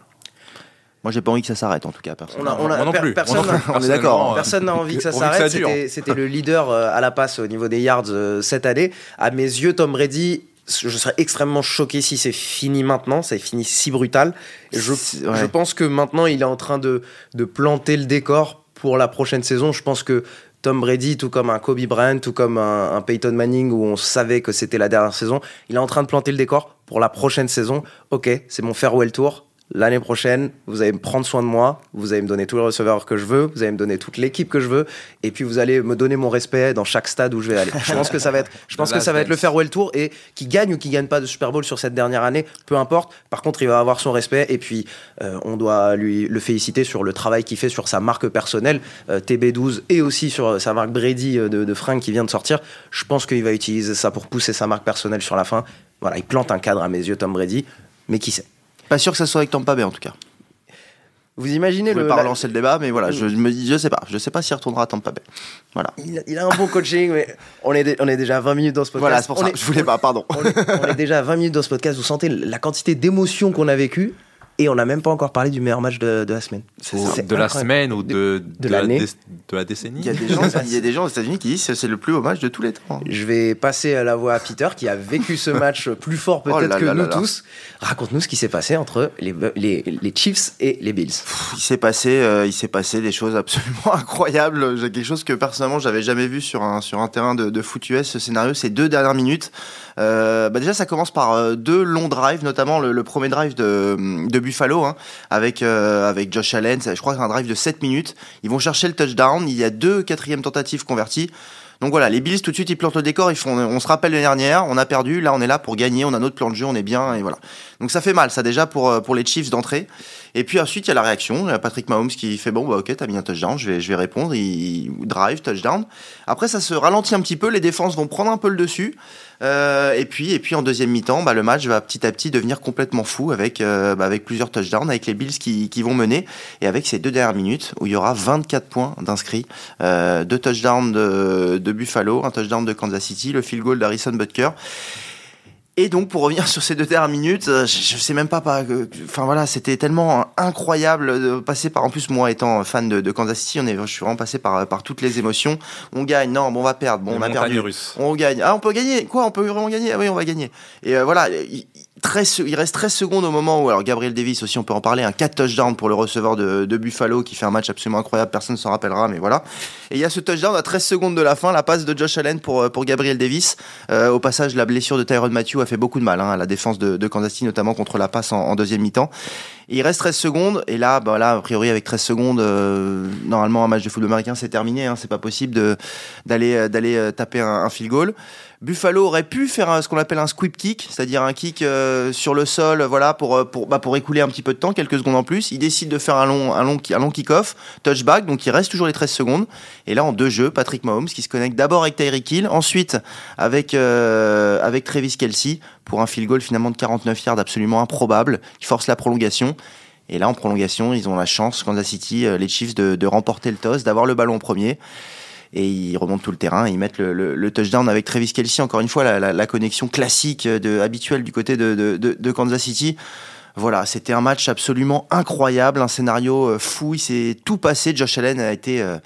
[SPEAKER 2] Moi j'ai pas envie que ça s'arrête en tout cas personne
[SPEAKER 1] On a- on a-
[SPEAKER 3] Moi non
[SPEAKER 1] per-
[SPEAKER 3] plus.
[SPEAKER 1] personne
[SPEAKER 2] On est d'accord,
[SPEAKER 3] Personnellement,
[SPEAKER 1] Personne n'a envie que ça s'arrête. C'était le leader euh, à la passe au niveau des yards euh, cette année. À mes yeux, Tom Brady je serais extrêmement choqué si c'est fini maintenant, ça est fini si brutal. Et je,
[SPEAKER 2] C'est- ouais.
[SPEAKER 1] je pense que maintenant, il est en train de, de planter le décor pour la prochaine saison. Je pense que Tom Brady, tout comme un Kobe Bryant, tout comme un, un Peyton Manning, où on savait que c'était la dernière saison, il est en train de planter le décor pour la prochaine saison. Ok, c'est mon farewell tour. L'année prochaine, vous allez me prendre soin de moi, vous allez me donner tous les receveurs que je veux, vous allez me donner toute l'équipe que je veux, et puis vous allez me donner mon respect dans chaque stade où je vais aller. Je pense que ça va être, je pense que ça va être le farewell tour et qui gagne ou qui gagne pas de Super Bowl sur cette dernière année, peu importe. Par contre, il va avoir son respect et puis euh, on doit lui le féliciter sur le travail qu'il fait sur sa marque personnelle, euh, TB12 et aussi sur sa marque Brady euh, de, de fringues qui vient de sortir. Je pense qu'il va utiliser ça pour pousser sa marque personnelle sur la fin. Voilà, il plante un cadre à mes yeux, Tom Brady, mais qui sait.
[SPEAKER 2] Pas sûr que ça soit avec Tampa Bay en tout cas.
[SPEAKER 1] Vous imaginez
[SPEAKER 2] Je
[SPEAKER 1] le
[SPEAKER 2] vais pas
[SPEAKER 1] la-
[SPEAKER 2] relancer le débat, mais voilà, je me dis, je sais pas, je sais pas s'il retournera à Tampa Bay. Voilà.
[SPEAKER 1] il, a- il a un bon coaching, mais on est, on est déjà à 20 minutes dans ce podcast.
[SPEAKER 2] Voilà, c'est pour
[SPEAKER 1] On
[SPEAKER 2] ça.
[SPEAKER 1] est-
[SPEAKER 2] Je voulais pas, pardon.
[SPEAKER 1] on est, on est déjà à 20 minutes dans ce podcast. Vous sentez la quantité d'émotions qu'on a vécues et on n'a même pas encore parlé du meilleur match de, de la semaine.
[SPEAKER 2] C'est
[SPEAKER 3] Ou
[SPEAKER 2] ça.
[SPEAKER 3] de la semaine ou de,
[SPEAKER 1] de
[SPEAKER 3] la,
[SPEAKER 1] l'année.
[SPEAKER 3] de la décennie.
[SPEAKER 2] Il y a des gens, *laughs* il y a des gens aux États-Unis qui disent que c'est le plus beau match de tous les temps.
[SPEAKER 1] Je vais passer à la voix à Peter qui a vécu ce *laughs* match plus fort peut-être
[SPEAKER 2] Oh là
[SPEAKER 1] que
[SPEAKER 2] là
[SPEAKER 1] nous
[SPEAKER 2] là là.
[SPEAKER 1] tous. Raconte-nous ce qui s'est passé entre les, les, les Chiefs et les Bills.
[SPEAKER 2] Il s'est passé, euh, il s'est passé des choses absolument *laughs* incroyables. J'ai quelque chose que personnellement j'avais jamais vu sur un sur un terrain de, de foot US. Ce scénario, ces deux dernières minutes. Euh, bah déjà, ça commence par euh, deux longs drives, notamment le, le premier drive de, de Buffalo hein, avec euh, avec Josh Allen. Je crois que c'est un drive de 7 minutes. Ils vont chercher le touchdown. Il y a deux quatrièmes tentatives converties. Donc voilà, les Bills tout de suite ils plantent le décor, ils font, on se rappelle l'année dernière, on a perdu, là on est là pour gagner, on a notre plan de jeu, on est bien et voilà. Donc ça fait mal, ça déjà pour pour les Chiefs d'entrée. Et puis ensuite, il y a la réaction. Il y a Patrick Mahomes qui fait Bon, bah, ok, t'as mis un touchdown, je vais, je vais répondre. Il, drive, touchdown. Après, ça se ralentit un petit peu. Les défenses vont prendre un peu le dessus. Euh, et, puis, et puis, en deuxième mi-temps, bah, le match va petit à petit devenir complètement fou avec, euh, bah, avec plusieurs touchdowns, avec les Bills qui, qui vont mener. Et avec ces deux dernières minutes où il y aura 24 points d'inscrits. Euh, deux touchdowns de, de Buffalo, un touchdown de Kansas City, le field goal d'Harrison Butker. Et donc, pour revenir *laughs* sur ces deux dernières minutes, euh, je, je sais même pas, pas que- enfin voilà, c'était tellement incroyable de passer par. En plus, moi étant fan de, de Kansas City, on est, je suis vraiment passé par, par toutes les émotions. On gagne, non, bon, on va perdre, bon, on a perdu.
[SPEAKER 3] russes.
[SPEAKER 2] On gagne. Ah, on peut gagner. Quoi On peut vraiment gagner? Ah oui, on va gagner. Et euh, voilà, il, il- 13 il reste 13 secondes au moment où, alors Gabriel Davis aussi, on peut en parler, un 4 touchdowns pour le receveur de, de Buffalo qui fait un match absolument incroyable, personne ne s'en rappellera, mais voilà. Et il y a ce touchdown à 13 secondes de la fin, la passe de Josh Allen pour, euh, pour Gabriel Davis. Euh, au passage, la blessure de Tyrone Matthew a fait beaucoup de mal hein, à la défense de, de Kansas City, notamment contre la passe en deuxième mi-temps. Il reste 13 secondes, et là, bah, là a priori, avec 13 secondes, euh, normalement, un match de football américain, c'est terminé. Hein, c'est pas possible d'aller euh, d'aller euh, taper un, un field goal. Buffalo aurait pu faire un- ce qu'on appelle un squib kick, c'est-à-dire un kick euh, sur le sol, voilà, pour, euh, pour, bah, pour écouler un petit peu de temps, quelques secondes en plus. Il décide de faire un long, un long, un long kick-off, touchback, donc il reste toujours les 13 secondes. Et là, en deux jeux, Patrick Mahomes qui se connecte d'abord avec Tyreek Hill, ensuite avec, euh, avec Travis Kelsey pour un field goal finalement de 49 yards absolument improbable. Il force la prolongation. Et là, en prolongation, ils ont la chance, Kansas City, euh, les Chiefs, de, remporter le toss, d'avoir le ballon en premier. Et ils remontent tout le terrain, ils mettent le, touchdown avec Travis Kelsey. Encore une fois, la, connexion classique, de, habituelle du côté de Kansas City. Voilà, c'était un match absolument incroyable, un scénario euh, fou. Il s'est tout passé. Josh Allen a été euh,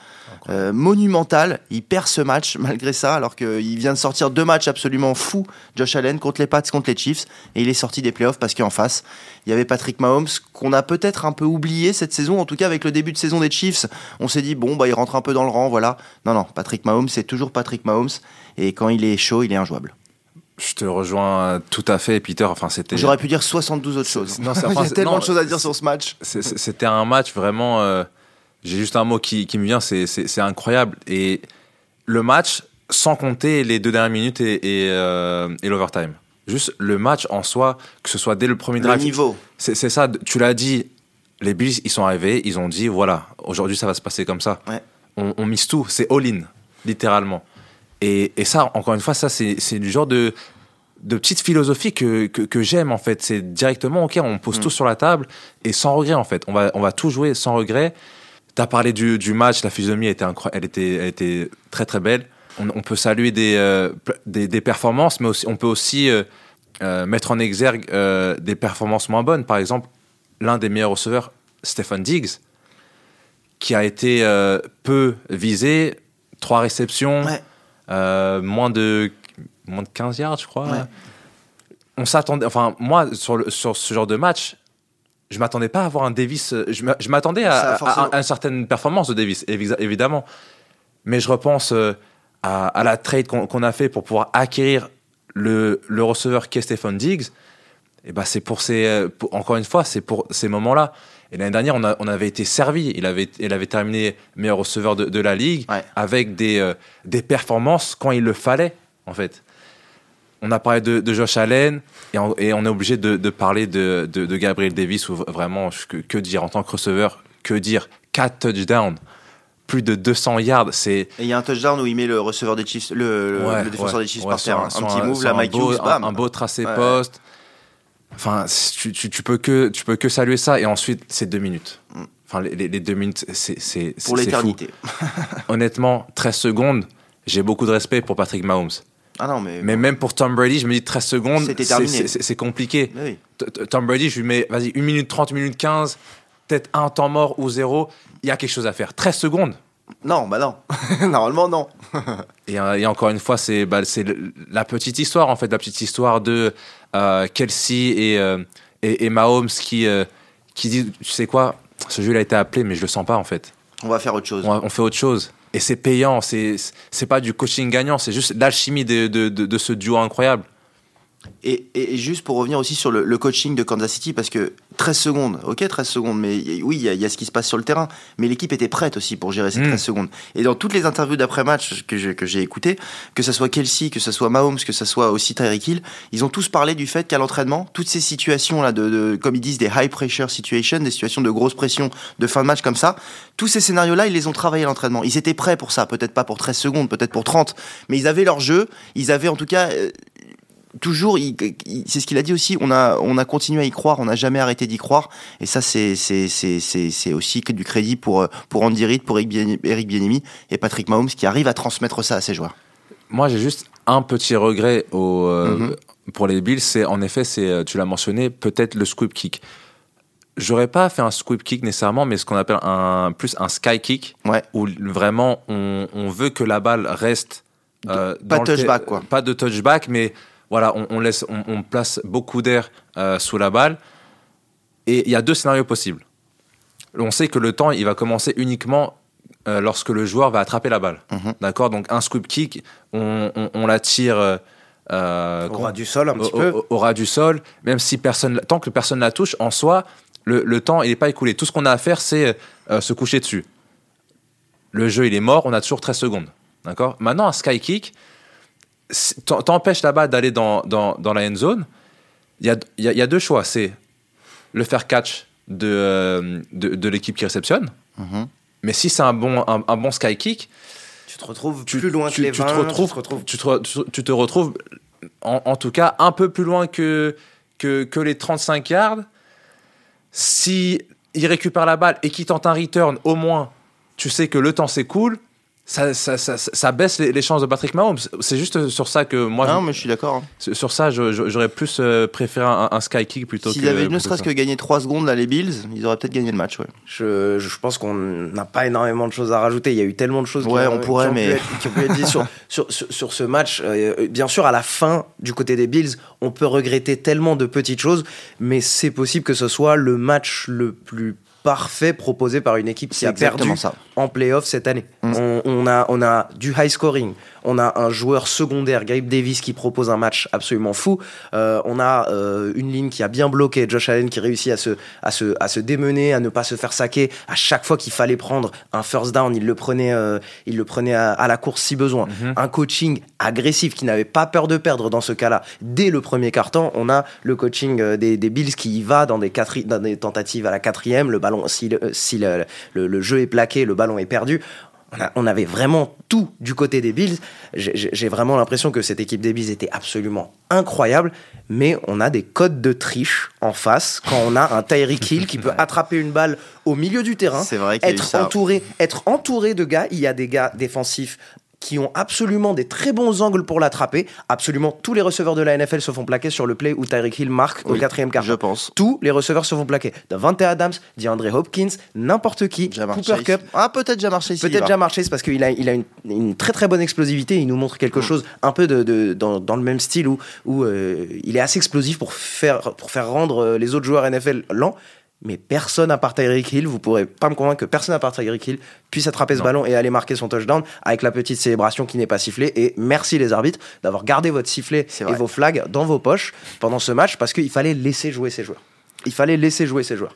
[SPEAKER 2] euh, monumental. Il perd ce match *laughs* malgré ça, alors qu'il vient de sortir deux matchs absolument fous. Josh Allen contre les Pats, contre les Chiefs, et il est sorti des playoffs parce qu'en face, il y avait Patrick Mahomes qu'on a peut-être un peu oublié cette saison. En tout cas, avec le début de saison des Chiefs, on s'est dit bon bah il rentre un peu dans le rang, voilà. Non non, Patrick Mahomes, c'est toujours Patrick Mahomes, et quand il est chaud, il est injouable.
[SPEAKER 3] Je te rejoins tout à fait, Peter. Enfin, c'était.
[SPEAKER 2] J'aurais pu dire 72 autres choses.
[SPEAKER 3] Non, *laughs*
[SPEAKER 2] il y a tellement
[SPEAKER 3] non,
[SPEAKER 2] de choses à dire sur ce match.
[SPEAKER 3] C'était un match vraiment. euh, J'ai juste un mot qui, qui me vient, c'est- incroyable. Et le match, sans compter les deux dernières minutes et, et, euh, et l'overtime. Juste le match en soi, que ce soit dès le premier
[SPEAKER 2] Le
[SPEAKER 3] drive.
[SPEAKER 2] niveau.
[SPEAKER 3] C'est ça, tu l'as dit. Les Bills, ils sont arrivés, ils ont dit voilà, aujourd'hui ça va se passer comme ça.
[SPEAKER 2] Ouais.
[SPEAKER 3] On, on mise tout, c'est all-in, littéralement. Et, et ça, encore une fois, ça c'est du genre de, de petite philosophie que, que, que j'aime en fait. C'est directement, ok, on pose
[SPEAKER 2] Mm.
[SPEAKER 3] tout sur la table et sans regret en fait. On va, on va tout jouer sans regret. T'as parlé du, du match, la physionomie était, elle était, elle était très très belle. On, on peut saluer des, euh, des, des performances, mais aussi, on peut aussi euh, euh, mettre en exergue des performances moins bonnes. Par exemple, l'un des meilleurs receveurs, Stephen Diggs, qui a été peu visé, trois réceptions,
[SPEAKER 2] Ouais.
[SPEAKER 3] moins, de, moins de 15 yards, je crois.
[SPEAKER 2] Ouais.
[SPEAKER 3] on s'attendait. Enfin, moi, sur, le- sur ce genre de match, je m'attendais pas à avoir un Davis. euh, Je m'a- je m'attendais à, à-
[SPEAKER 1] forcément-
[SPEAKER 3] à une certaine performance de Davis, évi- évidemment. Mais je repense euh, à, à la trade qu'on a fait pour pouvoir acquérir le, le receveur qui est Stephen Diggs. Et ben c'est pour ces. euh, pour- encore une fois, c'est pour ces moments-là. Et l'année dernière, on, a- on avait été servi. Il avait, il avait terminé meilleur receveur de, de la ligue
[SPEAKER 2] Ouais.
[SPEAKER 3] avec des, euh, des performances quand il le fallait, en fait. On a parlé de, de Josh Allen et on, et on est obligé de, de parler de, Gabriel Davis où vraiment, que, que dire en tant que receveur Que dire? 4 touchdowns, plus de 200 yards, c'est.
[SPEAKER 2] Il y a un touchdown où il met le receveur des Chiefs, le, le-
[SPEAKER 3] Ouais,
[SPEAKER 2] le défenseur
[SPEAKER 3] ouais,
[SPEAKER 2] des Chiefs
[SPEAKER 3] ouais,
[SPEAKER 2] par terre. Un,
[SPEAKER 3] sur
[SPEAKER 2] petit move, là,
[SPEAKER 3] un
[SPEAKER 2] Mike
[SPEAKER 3] beau,
[SPEAKER 2] Hughes,
[SPEAKER 3] un-
[SPEAKER 2] bam.
[SPEAKER 3] un beau tracé poste. Enfin, tu, tu, tu peux que, tu peux que saluer ça. Et ensuite, c'est deux minutes.
[SPEAKER 2] Mm.
[SPEAKER 3] Enfin, les, les- les deux minutes, c'est c'est-
[SPEAKER 2] Pour l'éternité.
[SPEAKER 3] Honnêtement, 13 secondes, j'ai beaucoup de respect pour Patrick Mahomes.
[SPEAKER 2] Ah non, mais.
[SPEAKER 3] Mais même pour Tom Brady, je me dis 13 secondes, c'est- compliqué.
[SPEAKER 2] Oui.
[SPEAKER 3] Tom Brady, je lui mets, vas-y, 1 minute 30, 1 minute 15, peut-être un temps mort ou zéro. Il y a quelque chose à faire. 13 secondes.
[SPEAKER 2] Non, bah non. *laughs* Normalement, non. *laughs*
[SPEAKER 3] Et, euh, et encore une fois, c'est bah, la petite histoire, en fait, la petite histoire de euh, Kelsey et, euh, et, et Mahomes qui, euh, qui disent, tu sais quoi, ce jeu il a été appelé, mais je le sens pas, en fait.
[SPEAKER 2] On va faire autre chose.
[SPEAKER 3] On, on fait autre chose. Et c'est payant, c'est c'est pas du coaching gagnant, c'est juste l'alchimie de, de, de, ce duo incroyable.
[SPEAKER 2] Et, et- juste pour revenir aussi sur le coaching de Kansas City, parce que 13 secondes, ok, 13 secondes, mais oui, il y, y a ce qui se passe sur le terrain, mais l'équipe était prête aussi pour gérer ces
[SPEAKER 3] Mm.
[SPEAKER 2] 13 secondes. Et dans toutes les interviews d'après-match que j'ai que j'ai écoutées, que ce soit Kelsey, que ce soit Mahomes, que ce soit aussi Tyreek Hill, ils ont tous parlé du fait qu'à l'entraînement, toutes ces situations-là, de, de- comme ils disent, des high pressure situations, des situations de grosse pression de fin de match comme ça, tous ces scénarios-là, ils les ont travaillés à l'entraînement. Ils étaient prêts pour ça, peut-être pas pour 13 secondes, peut-être pour 30, mais ils avaient leur jeu, ils avaient en tout cas euh, toujours, c'est ce qu'il a dit aussi, on a, on a continué à y croire, on n'a jamais arrêté d'y croire. Et ça, c'est, c'est, c'est, c'est, c'est aussi du crédit pour, pour Andy Reid, pour Eric Bien- Eric Bieniemy et Patrick Mahomes qui arrivent à transmettre ça à ses joueurs.
[SPEAKER 3] Moi, j'ai juste un petit regret au, euh,
[SPEAKER 2] Mhm.
[SPEAKER 3] pour les Bills, c'est en effet, c'est, euh, tu l'as mentionné, peut-être le squib kick. J'aurais pas fait un squib kick nécessairement, mais ce qu'on appelle un, plus un sky kick,
[SPEAKER 2] Ouais.
[SPEAKER 3] où vraiment on, on veut que la balle reste. euh,
[SPEAKER 2] Pas de touchback, quoi.
[SPEAKER 3] Pas de touchback, mais voilà, on, on laisse, on, on place beaucoup d'air euh, sous la balle. Et il y a deux scénarios possibles. On sait que le temps, il va commencer uniquement euh, lorsque le joueur va attraper la balle.
[SPEAKER 2] Mhm.
[SPEAKER 3] D'accord? Donc un scoop kick, on, la tire euh, euh,
[SPEAKER 1] Au ras du sol, un
[SPEAKER 3] au,
[SPEAKER 1] petit peu.
[SPEAKER 3] au- au ras du sol, même si personne, tant que personne la touche, en soi, le, le temps il n'est pas écoulé. Tout ce qu'on a à faire, c'est euh, se coucher dessus. Le jeu il est mort, on a toujours 13 secondes. D'accord? Maintenant, un sky kick, t'empêches la balle d'aller dans, dans, dans la end zone. Il y a, il y a- il y a deux choix c'est le faire catch de, euh, de, de l'équipe qui réceptionne.
[SPEAKER 2] Mhm.
[SPEAKER 3] Mais si c'est un bon, un, un bon sky kick,
[SPEAKER 1] Tu te retrouves
[SPEAKER 3] tu,
[SPEAKER 1] plus loin
[SPEAKER 3] tu-
[SPEAKER 1] que les
[SPEAKER 3] tu
[SPEAKER 1] 20,
[SPEAKER 3] te retrouves,
[SPEAKER 1] tu te retrouves
[SPEAKER 3] tu te tu retrouves, en, en tout cas, un peu plus loin que, que, que les 35 yards. Si il récupère la balle et qu'il tente un return, au moins, tu sais que le temps s'écoule. Ça, ça, ça, baisse les, les chances de Patrick Mahomes. C'est juste sur ça que moi,
[SPEAKER 2] non,
[SPEAKER 3] je-
[SPEAKER 2] mais je suis d'accord. hein.
[SPEAKER 3] sur ça, j'aurais plus euh, préféré un, un sky kick plutôt
[SPEAKER 2] S'ils
[SPEAKER 3] que.
[SPEAKER 2] avaient ne serait-ce que gagné 3 secondes, là, les Bills, ils auraient peut-être gagné le match. Ouais.
[SPEAKER 1] Je, je pense qu'on n'a pas énormément de choses à rajouter. Il y a eu tellement de choses
[SPEAKER 2] Ouais,
[SPEAKER 1] qui, ont-
[SPEAKER 2] on pourrait,
[SPEAKER 1] qui ont,
[SPEAKER 2] mais-
[SPEAKER 1] pu être, qui ont pu être dites sur, *laughs* sur, sur, sur ce match. Euh, bien sûr, à la fin, du côté des Bills, on peut regretter tellement de petites choses, mais c'est possible que ce soit le match le plus parfait proposé par une équipe qui
[SPEAKER 2] C'est
[SPEAKER 1] a perdu
[SPEAKER 2] ça.
[SPEAKER 1] en playoff cette année.
[SPEAKER 2] Mm.
[SPEAKER 1] On, a, on a du high scoring, on a un joueur secondaire, Gabe Davis, qui propose un match absolument fou. Euh, on a euh, une ligne qui a bien bloqué, Josh Allen qui réussit à se, à, se, à se démener, à ne pas se faire saquer. À chaque fois qu'il fallait prendre un first down, il le prenait, euh, il le prenait à, à la course si besoin.
[SPEAKER 3] Mhm.
[SPEAKER 1] Un coaching agressif qui n'avait pas peur de perdre dans ce cas-là. Dès le premier carton, on a le coaching des, des Bills qui y va dans des, quatri- dans des tentatives à la quatrième. Le ballon, si, le, si le, le- le jeu est plaqué, le ballon est perdu. On, a- on avait vraiment tout du côté des Bills. J'ai- vraiment l'impression que cette équipe des Bills était absolument incroyable, mais on a des codes de triche en face quand on a un Tyreek Hill qui *laughs* peut attraper une balle au milieu du terrain
[SPEAKER 2] C'est vrai
[SPEAKER 1] être entouré, être entouré de gars. Il y a des gars défensifs qui ont absolument des très bons angles pour l'attraper. Absolument tous les receveurs de la NFL se font plaquer sur le play où Tyreek Hill marque au quatrième quart.
[SPEAKER 2] Je pense.
[SPEAKER 1] Tous les receveurs se font plaquer. Davante Adams, DeAndre Hopkins, n'importe qui,
[SPEAKER 2] Jamar
[SPEAKER 1] Cooper
[SPEAKER 2] Chase.
[SPEAKER 1] Cup.
[SPEAKER 2] Ah, peut-être Jamar Chase.
[SPEAKER 1] Peut-être. Jamar Chase parce qu'il a, il a une, une très très bonne explosivité. Il nous montre quelque chose un peu de, de- dans, dans le même style où, où euh, il est assez explosif pour faire, pour faire rendre euh, les autres joueurs NFL lents. Mais personne à part Tyreek Hill, vous pourrez pas me convaincre que personne à part Tyreek Hill puisse attraper ce
[SPEAKER 3] Non.
[SPEAKER 1] ballon et aller marquer son touchdown avec la petite célébration qui n'est pas sifflée. Et merci les arbitres d'avoir gardé votre sifflet et
[SPEAKER 2] vrai.
[SPEAKER 1] vos flags dans vos poches pendant ce match parce qu'il fallait laisser jouer ces joueurs. Il fallait laisser jouer ces joueurs.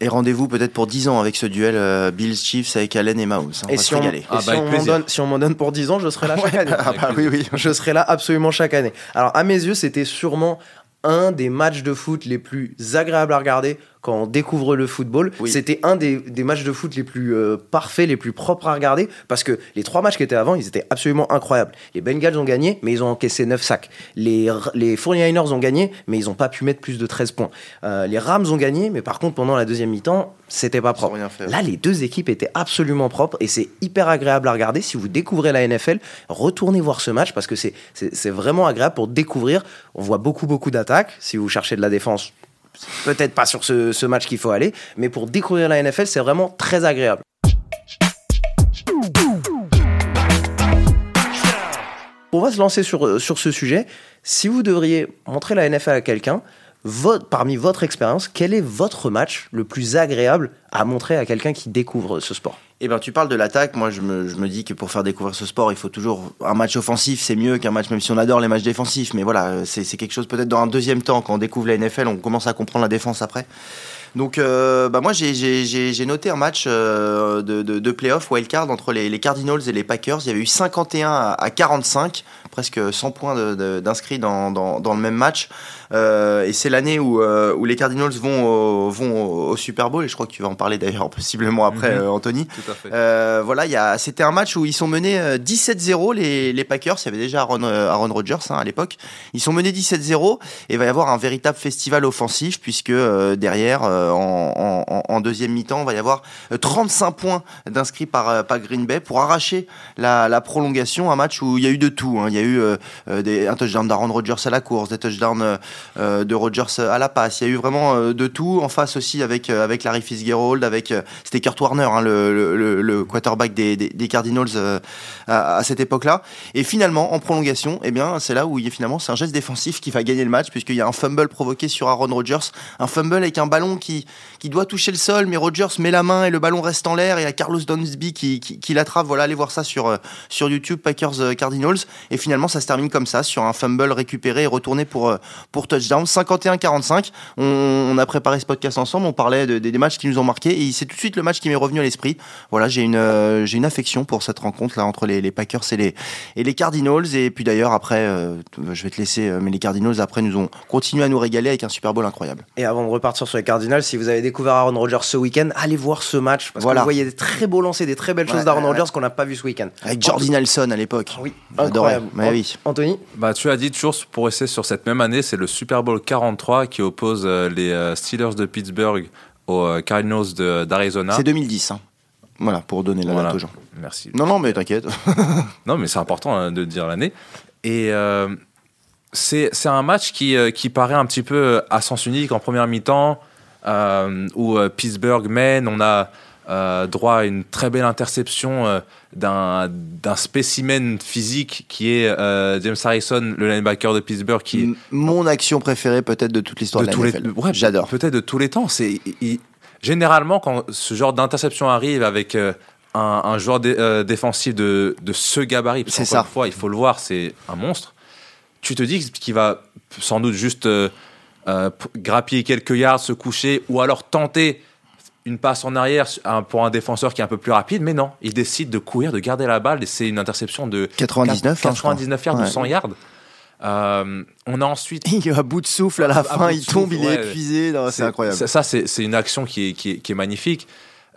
[SPEAKER 2] Et rendez-vous peut-être pour 10 ans avec ce duel euh, Bills Chiefs avec Allen et Mahomes. hein. On
[SPEAKER 1] et
[SPEAKER 2] va
[SPEAKER 1] si
[SPEAKER 2] se
[SPEAKER 1] on, et
[SPEAKER 3] Ah
[SPEAKER 1] si
[SPEAKER 3] bah,
[SPEAKER 1] on donne, si on m'en donne pour 10 ans, je serai là chaque année.
[SPEAKER 2] Ah bah oui, oui.
[SPEAKER 1] Je serai là absolument chaque année. Alors, à mes yeux, c'était sûrement un des matchs de foot les plus agréables à regarder quand on découvre le football.
[SPEAKER 2] Oui.
[SPEAKER 1] C'était un des, des matchs de foot les plus euh, parfaits, les plus propres à regarder, parce que les trois matchs qui étaient avant, ils étaient absolument incroyables. Les Bengals ont gagné, mais ils ont encaissé 9 sacs. Les, les 49ers ont gagné, mais ils n'ont pas pu mettre plus de 13 points. Euh, les Rams ont gagné, mais par contre, pendant la deuxième mi-temps, c'était pas propre. Là, les deux équipes étaient absolument propres et c'est hyper agréable à regarder. Si vous découvrez la NFL, retournez voir ce match parce que c'est- vraiment agréable pour découvrir. On voit beaucoup, beaucoup d'attaques. Si vous cherchez de la défense, peut-être pas sur ce, match qu'il faut aller, mais pour découvrir la NFL, c'est vraiment très agréable. On va se lancer sur, euh, ce sujet. Si vous devriez montrer la NFL à quelqu'un, parmi votre expérience, quel est votre match le plus agréable à montrer à quelqu'un qui découvre ce sport?
[SPEAKER 2] Eh ben, tu parles de l'attaque. Moi, je me, je me dis que pour faire découvrir ce sport, il faut toujours un match offensif. C'est mieux qu'un match, même si on adore les matchs défensifs. Mais voilà, c'est quelque chose peut-être dans un deuxième temps. Quand on découvre la NFL, on commence à comprendre la défense après. Donc, euh, bah moi, j'ai- noté un match euh, de, de, de playoff wildcard entre les, les Cardinals et les Packers. Il y avait eu 51 à, à 45, presque 100 points d'inscrits dans, dans, dans le même match. Euh, et c'est l'année où, où les Cardinals vont au, vont au, au Super Bowl. Et je crois que tu vas en parler d'ailleurs *laughs* possiblement après,
[SPEAKER 3] Mhm.
[SPEAKER 2] Anthony.
[SPEAKER 3] Tout
[SPEAKER 2] Euh, voilà, c'était un match où ils sont menés euh, 17-0 les, les Packers. Il y avait déjà Aaron, euh, Rodgers hein, à l'époque. Ils sont menés 17-0 et il va y avoir un véritable festival offensif puisque euh, derrière, euh, en, deuxième mi-temps, il va y avoir euh, 35 points d'inscrits par, euh, par Green Bay pour arracher la, prolongation. Un match où il y a eu de tout. hein. Il y a eu euh, euh, des, un touchdown d'Aaron Rodgers à la course, des touchdowns euh, euh, de Rodgers à la passe. Il y a eu vraiment euh, de tout. En face aussi avec, euh, avec Larry Fitzgerald, avec euh, c'était Kurt Warner, hein, le- le, quarterback des, Cardinals euh, à, cette époque-là. Et finalement, en prolongation, eh bien, c'est là où finalement c'est un geste défensif qui va gagner le match puisqu'il y a un fumble provoqué sur Aaron Rodgers, un fumble avec un ballon qui qui doit toucher le sol, mais Rodgers met la main et le ballon reste en l'air et il y a Carlos Downsby qui, qui, l'attrape. Voilà, allez voir ça sur euh, sur YouTube Packers euh, Cardinals et finalement ça se termine comme ça sur un fumble récupéré et retourné pour pour touchdown 51-45. On, a préparé ce podcast ensemble, on parlait de- des- matchs qui nous ont marqué et c'est tout de suite le match qui m'est revenu à l'esprit. Voilà, j'ai une euh, j'ai une affection pour cette rencontre là entre les, les Packers et les et les Cardinals et puis d'ailleurs après euh, je vais te laisser euh, mais les Cardinals après nous ont continué à nous régaler avec un Super Bowl incroyable.
[SPEAKER 1] Et avant de repartir sur les Cardinals, si vous avez découvert Aaron Rodgers ce week-end, allez voir ce match parce
[SPEAKER 2] Voilà.
[SPEAKER 1] que vous voyez des très beaux lancers, des très belles
[SPEAKER 2] Ouais,
[SPEAKER 1] choses d'Aaron
[SPEAKER 2] ouais,
[SPEAKER 1] Rodgers qu'on n'a pas vu ce week-end.
[SPEAKER 2] Avec Jordi Nelson à l'époque.
[SPEAKER 1] Oui, incroyable.
[SPEAKER 2] Mais oui.
[SPEAKER 1] Anthony,
[SPEAKER 3] Bah, tu as dit toujours pour rester sur cette même année, c'est le Super Bowl 43 qui oppose les Steelers de Pittsburgh aux Cardinals de- d'Arizona.
[SPEAKER 2] C'est 2010 hein. Voilà, pour donner la
[SPEAKER 3] Voilà.
[SPEAKER 2] date aux gens.
[SPEAKER 3] Merci.
[SPEAKER 2] Non non, mais t'inquiète. *laughs*
[SPEAKER 3] Non, mais c'est important hein, de dire l'année. Et euh, c'est un match qui, euh, qui paraît un petit peu euh, à sens unique en première mi-temps, euh, où Pittsburgh mène. On a euh, droit à une très belle interception d'un spécimen physique qui est James Harrison, le linebacker de Pittsburgh, qui
[SPEAKER 2] Mon action préférée peut-être de toute l'histoire de,
[SPEAKER 3] de
[SPEAKER 2] la NFL.
[SPEAKER 3] ouais,
[SPEAKER 2] J'adore.
[SPEAKER 3] Peut-être de tous les temps. C'est généralement quand ce genre d'interception arrive avec euh, un, un joueur dé- euh, défensif de, de ce gabarit, parce
[SPEAKER 2] ça.
[SPEAKER 3] une fois, il faut le voir, c'est un monstre. Tu te dis qu'il va sans doute juste euh, euh, grappiller quelques yards, se coucher, ou alors tenter une passe en arrière pour un défenseur qui est un peu plus rapide, mais non, il décide de courir, de garder la balle, et c'est une interception de
[SPEAKER 2] 99, hein, je crois.
[SPEAKER 3] 99 yards, de
[SPEAKER 2] Ouais.
[SPEAKER 3] 100 yards. Euh, on a ensuite
[SPEAKER 2] Il est à bout de souffle à la
[SPEAKER 3] À
[SPEAKER 2] fin, il tombe, il est épuisé. C'est incroyable.
[SPEAKER 3] Ça, ça, c'est une action qui est, qui est, qui est magnifique.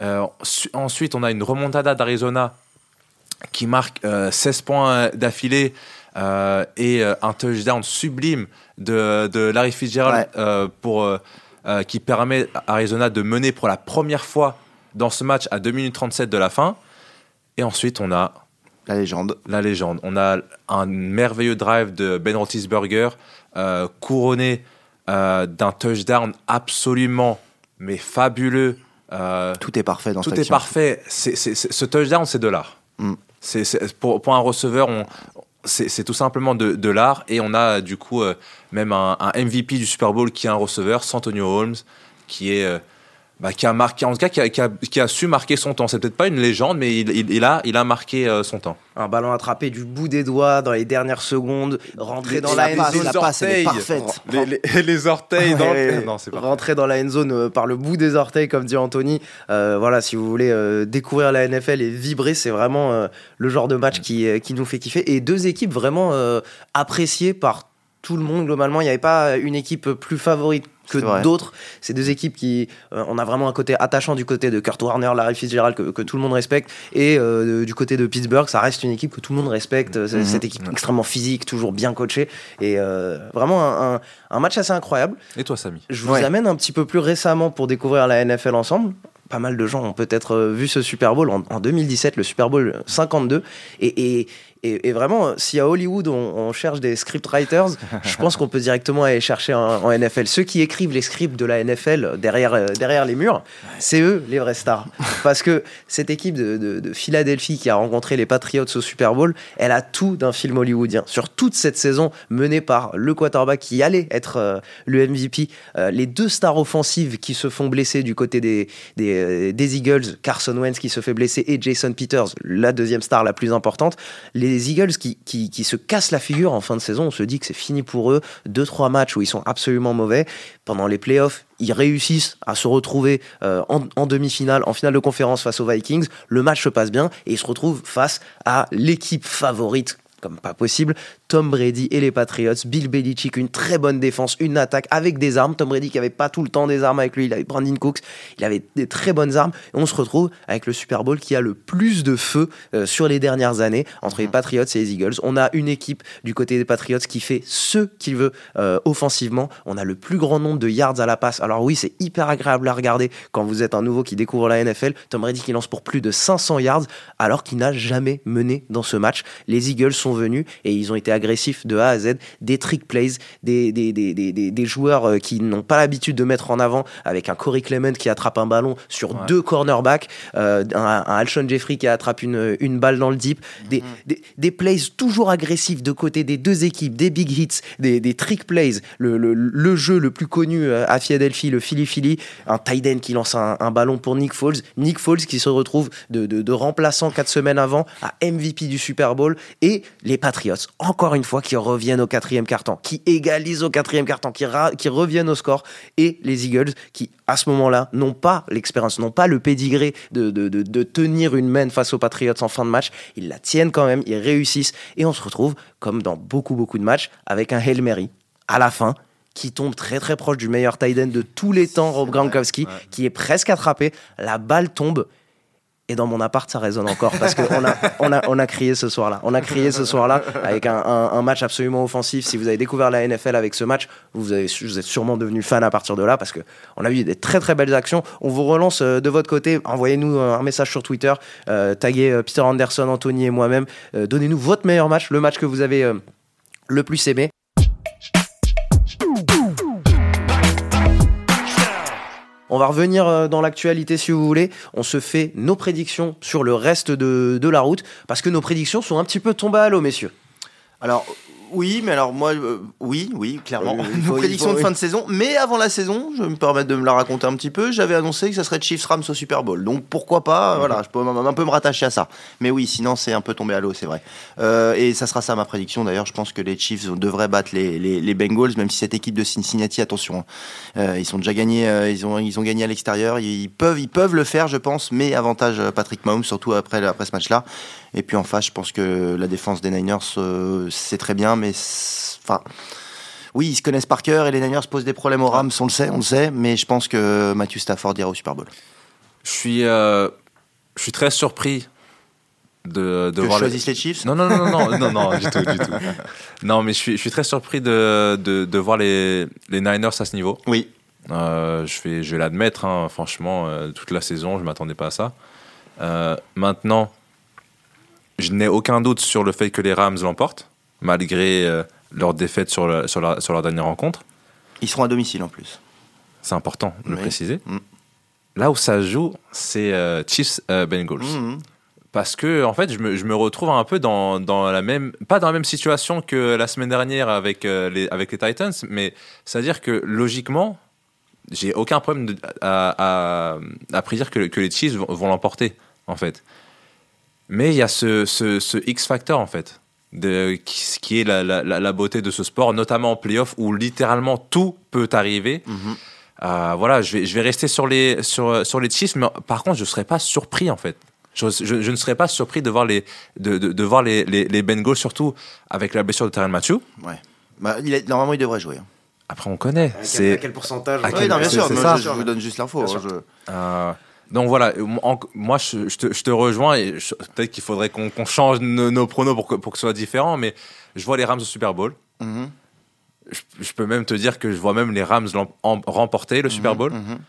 [SPEAKER 3] Euh, su- ensuite, on a une remontada d'Arizona qui marque euh, 16 points d'affilée euh, et un touchdown sublime de, de Larry Fitzgerald
[SPEAKER 2] Ouais.
[SPEAKER 3] pour, qui permet à Arizona de mener pour la première fois dans ce match à 2 minutes 37 de la fin. Et ensuite, on a
[SPEAKER 2] La légende.
[SPEAKER 3] la légende. On a un merveilleux drive de Ben Roethlisberger euh, couronné euh, d'un touchdown absolument mais fabuleux. Euh,
[SPEAKER 2] Tout est parfait dans
[SPEAKER 3] tout
[SPEAKER 2] cette
[SPEAKER 3] est
[SPEAKER 2] action.
[SPEAKER 3] parfait. C'est- c'est- c'est- ce touchdown, c'est de l'art.
[SPEAKER 2] Mm.
[SPEAKER 3] Pour, pour un receveur, c'est tout simplement de, de l'art. Et on a du coup même un, un MVP du Super Bowl qui est un receveur, Santonio Holmes, qui est bah, qui a marqué, en tout cas qui a, qui a- qui a su marquer son temps. C'est peut-être pas une légende, mais il, il- il a, il a marqué euh, son temps.
[SPEAKER 1] Un ballon attrapé du bout des doigts dans les dernières secondes, rentré dans la
[SPEAKER 2] la
[SPEAKER 1] end
[SPEAKER 2] passe,
[SPEAKER 1] zone.
[SPEAKER 2] la passe, elle est parfaite.
[SPEAKER 3] Les, les- *laughs* les orteils dans
[SPEAKER 1] Ouais,
[SPEAKER 3] le... Non, c'est pas.
[SPEAKER 1] rentrer dans la end zone euh, par le bout des orteils, comme dit Anthony. Euh, voilà, si vous voulez euh, découvrir la NFL et vibrer, c'est vraiment euh, le genre de match qui, euh, qui nous fait kiffer. Et deux équipes vraiment euh, appréciées par tout le monde globalement. Il n'y avait pas une équipe plus favorite que
[SPEAKER 2] C'est
[SPEAKER 1] d'autres. Ces deux équipes qui, euh, on a vraiment un côté attachant du côté de Kurt Warner, Larry Fitzgerald que, que tout le monde respecte, et euh, du côté de Pittsburgh, ça reste une équipe que tout le monde respecte. C'est-
[SPEAKER 2] Mhm.
[SPEAKER 1] Cette équipe extrêmement physique, toujours bien coachée, et euh, vraiment un, un- un match assez incroyable.
[SPEAKER 3] Et toi, Samy?
[SPEAKER 1] Je vous
[SPEAKER 2] Ouais.
[SPEAKER 1] amène un petit peu plus récemment pour découvrir la NFL ensemble. Pas mal de gens ont peut-être euh, vu ce Super Bowl en, en 2017, le Super Bowl 52. Et, et, et, et vraiment, si à Hollywood on, on cherche des scriptwriters, je pense qu'on peut directement aller chercher en, en NFL. Ceux qui écrivent les scripts de la NFL derrière, euh, derrière les murs, c'est eux les vrais stars. *laughs* Parce que cette équipe de, de- de Philadelphie qui a rencontré les Patriots au Super Bowl, elle a tout d'un film hollywoodien. Sur toute cette saison menée par le quarterback qui allait être euh, le MVP, euh, les deux stars offensives qui se font blesser du côté des, des, euh, des Eagles, Carson Wentz qui se fait blesser et Jason Peters, la deuxième star la plus importante. Les Eagles qui, qui, qui se cassent la figure en fin de saison, on se dit que c'est fini pour eux. Deux, trois matchs où ils sont absolument mauvais. Pendant les playoffs, ils réussissent à se retrouver euh, en, en demi-finale, en finale de conférence face aux Vikings. Le match se passe bien et ils se retrouvent face à l'équipe favorite comme pas possible, Tom Brady et les Patriots, Bill Belichick, une très bonne défense, une attaque avec des armes. Tom Brady qui avait pas tout le temps des armes avec lui, il avait Brandon Cooks, il avait des très bonnes armes. Et on se retrouve avec le Super Bowl qui a le plus de feu euh, sur les dernières années entre les Patriots et les Eagles. On a une équipe du côté des Patriots qui fait ce qu'il veut euh, offensivement. On a le plus grand nombre de yards à la passe. Alors oui, c'est hyper agréable à regarder quand vous êtes un nouveau qui découvre la NFL. Tom Brady qui lance pour plus de 500 yards alors qu'il n'a jamais mené dans ce match. Les Eagles sont venus et ils ont été agressifs de A à Z, des trick plays, des, des, des, des, des- joueurs euh, qui n'ont pas l'habitude de mettre en avant avec un Corey Clement qui attrape un ballon sur
[SPEAKER 3] Ouais.
[SPEAKER 1] deux cornerbacks, euh, un, un Alshon Jeffrey qui attrape une, une balle dans le deep, des, des, des plays toujours agressifs de côté des deux équipes, des big hits, des, des trick plays, le, le, le jeu le plus connu euh, à Philadelphie, le Philly Philly, un tight end qui lance un, un ballon pour Nick Foles, Nick Foles qui se retrouve de, de, de remplaçant quatre semaines avant à MVP du Super Bowl et les Patriots, encore une fois, qui reviennent au quatrième carton, qui égalisent au quatrième carton, qui, reviennent au score et les Eagles qui, à ce moment-là, n'ont pas l'expérience, n'ont pas le pédigré de, de, de, de tenir une main face aux Patriots en fin de match. Ils la tiennent quand même, ils réussissent et on se retrouve, comme dans beaucoup, beaucoup de matchs, avec un Hail Mary à la fin qui tombe très très proche du meilleur tight end de tous les temps, Rob Gronkowski,
[SPEAKER 3] ouais.
[SPEAKER 1] qui est presque attrapé. La balle tombe. Et dans mon appart, ça résonne encore parce qu'on a, *laughs* on a, on a crié ce soir-là. On a crié ce soir-là avec un, un- un match absolument offensif. Si vous avez découvert la NFL avec ce match, vous, avez, vous êtes sûrement devenu fan à partir de là parce qu'on a vu des très très belles actions. On vous relance euh, de votre côté. Envoyez-nous un message sur Twitter. Euh, taguez euh, Peter Anderson, Anthony et moi-même. Euh, Donnez-nous votre meilleur match, le match que vous avez euh, le plus aimé. On va revenir euh, dans l'actualité si vous voulez. On se fait nos prédictions sur le reste de, de la route parce que nos prédictions sont un petit peu tombées à l'eau, messieurs.
[SPEAKER 2] Alors, oui, mais alors moi, euh, oui, oui, clairement.
[SPEAKER 1] Oui,
[SPEAKER 2] Nos prédictions de fin de saison. Mais avant la saison, je vais me permettre de me la raconter un petit peu. J'avais annoncé que ça serait Chiefs Rams au Super Bowl. Donc pourquoi pas,
[SPEAKER 1] Mhm.
[SPEAKER 2] voilà, je peux un peu me rattacher à ça. Mais oui, sinon c'est un peu tombé à l'eau, c'est vrai. Euh, et ça sera ça ma prédiction. D'ailleurs, je pense que les Chiefs devraient battre les, les, les Bengals, même si cette équipe de Cincinnati, attention, hein, euh, ils sont déjà gagnés, ils ont ils ont gagné à l'extérieur. Ils peuvent ils peuvent le faire, je pense, mais avantage Patrick Mahomes, surtout après après ce match-là. Et puis en face, je pense que la défense des Niners, c'est très bien, mais enfin. Oui, ils se connaissent par cœur et les Niners posent des problèmes aux Rams, on le sait, on le sait, mais je pense que Matthew Stafford ira au Super Bowl.
[SPEAKER 3] Je suis, euh, je suis très surpris de, de
[SPEAKER 2] que
[SPEAKER 3] voir les-
[SPEAKER 2] choisissent les Chiefs?
[SPEAKER 3] Non, non, non, non, non, non, non, du tout, du tout. *laughs* Non, mais je suis, je suis très surpris de, de, de voir les, les Niners à ce niveau.
[SPEAKER 2] Oui.
[SPEAKER 3] Euh, je vais, je vais l'admettre, hein, franchement, euh, toute la saison, je m'attendais pas à ça. Euh, maintenant, je n'ai aucun doute sur le fait que les Rams l'emportent, malgré euh, leur défaite sur, le- sur, la- sur leur dernière rencontre.
[SPEAKER 2] Ils seront à domicile en plus.
[SPEAKER 3] C'est important de le préciser.
[SPEAKER 2] Mm.
[SPEAKER 3] Là où ça joue, c'est euh, Chiefs euh, Bengals.
[SPEAKER 2] Mhm.
[SPEAKER 3] Parce que, en fait, je me, je me retrouve un peu dans, dans la même. Pas dans la même situation que la semaine dernière avec, euh, les, avec les Titans, mais c'est-à-dire que logiquement, j'ai aucun problème de- à, à, à prédire que, que les Chiefs vont, vont l'emporter, en fait. Mais il y a ce, ce, ce X-factor, en fait, de, qui, qui est la, la, beauté de ce sport, notamment en playoff, où littéralement tout peut arriver.
[SPEAKER 2] Mhm.
[SPEAKER 3] Euh, voilà, je vais, je vais rester sur les, sur, sur les Chiefs, mais par contre, je ne serais pas surpris, en fait. Je, je- je ne serais pas surpris de voir les, de, de, de voir les, les, les Bengals, surtout avec la blessure de Terrell Matthew.
[SPEAKER 2] Ouais. Bah, il est- normalement, il devrait jouer. hein.
[SPEAKER 3] Après, on connaît.
[SPEAKER 1] À quel, à
[SPEAKER 3] C'est,
[SPEAKER 1] quel pourcentage
[SPEAKER 3] à
[SPEAKER 2] Oui,
[SPEAKER 3] quel-
[SPEAKER 2] non, bien sûr. je, je vous donne juste l'info. Hein,
[SPEAKER 3] euh, donc voilà, en- moi, je, je te, je te rejoins et peut-être qu'il faudrait qu'on, change nos, nos pronos pour que, pour que ce soit différent, mais je vois les Rams au Super Bowl.
[SPEAKER 2] Mhm.
[SPEAKER 3] Je, je peux même te dire que je vois même les Rams remporter le Super Bowl.
[SPEAKER 2] Mhm.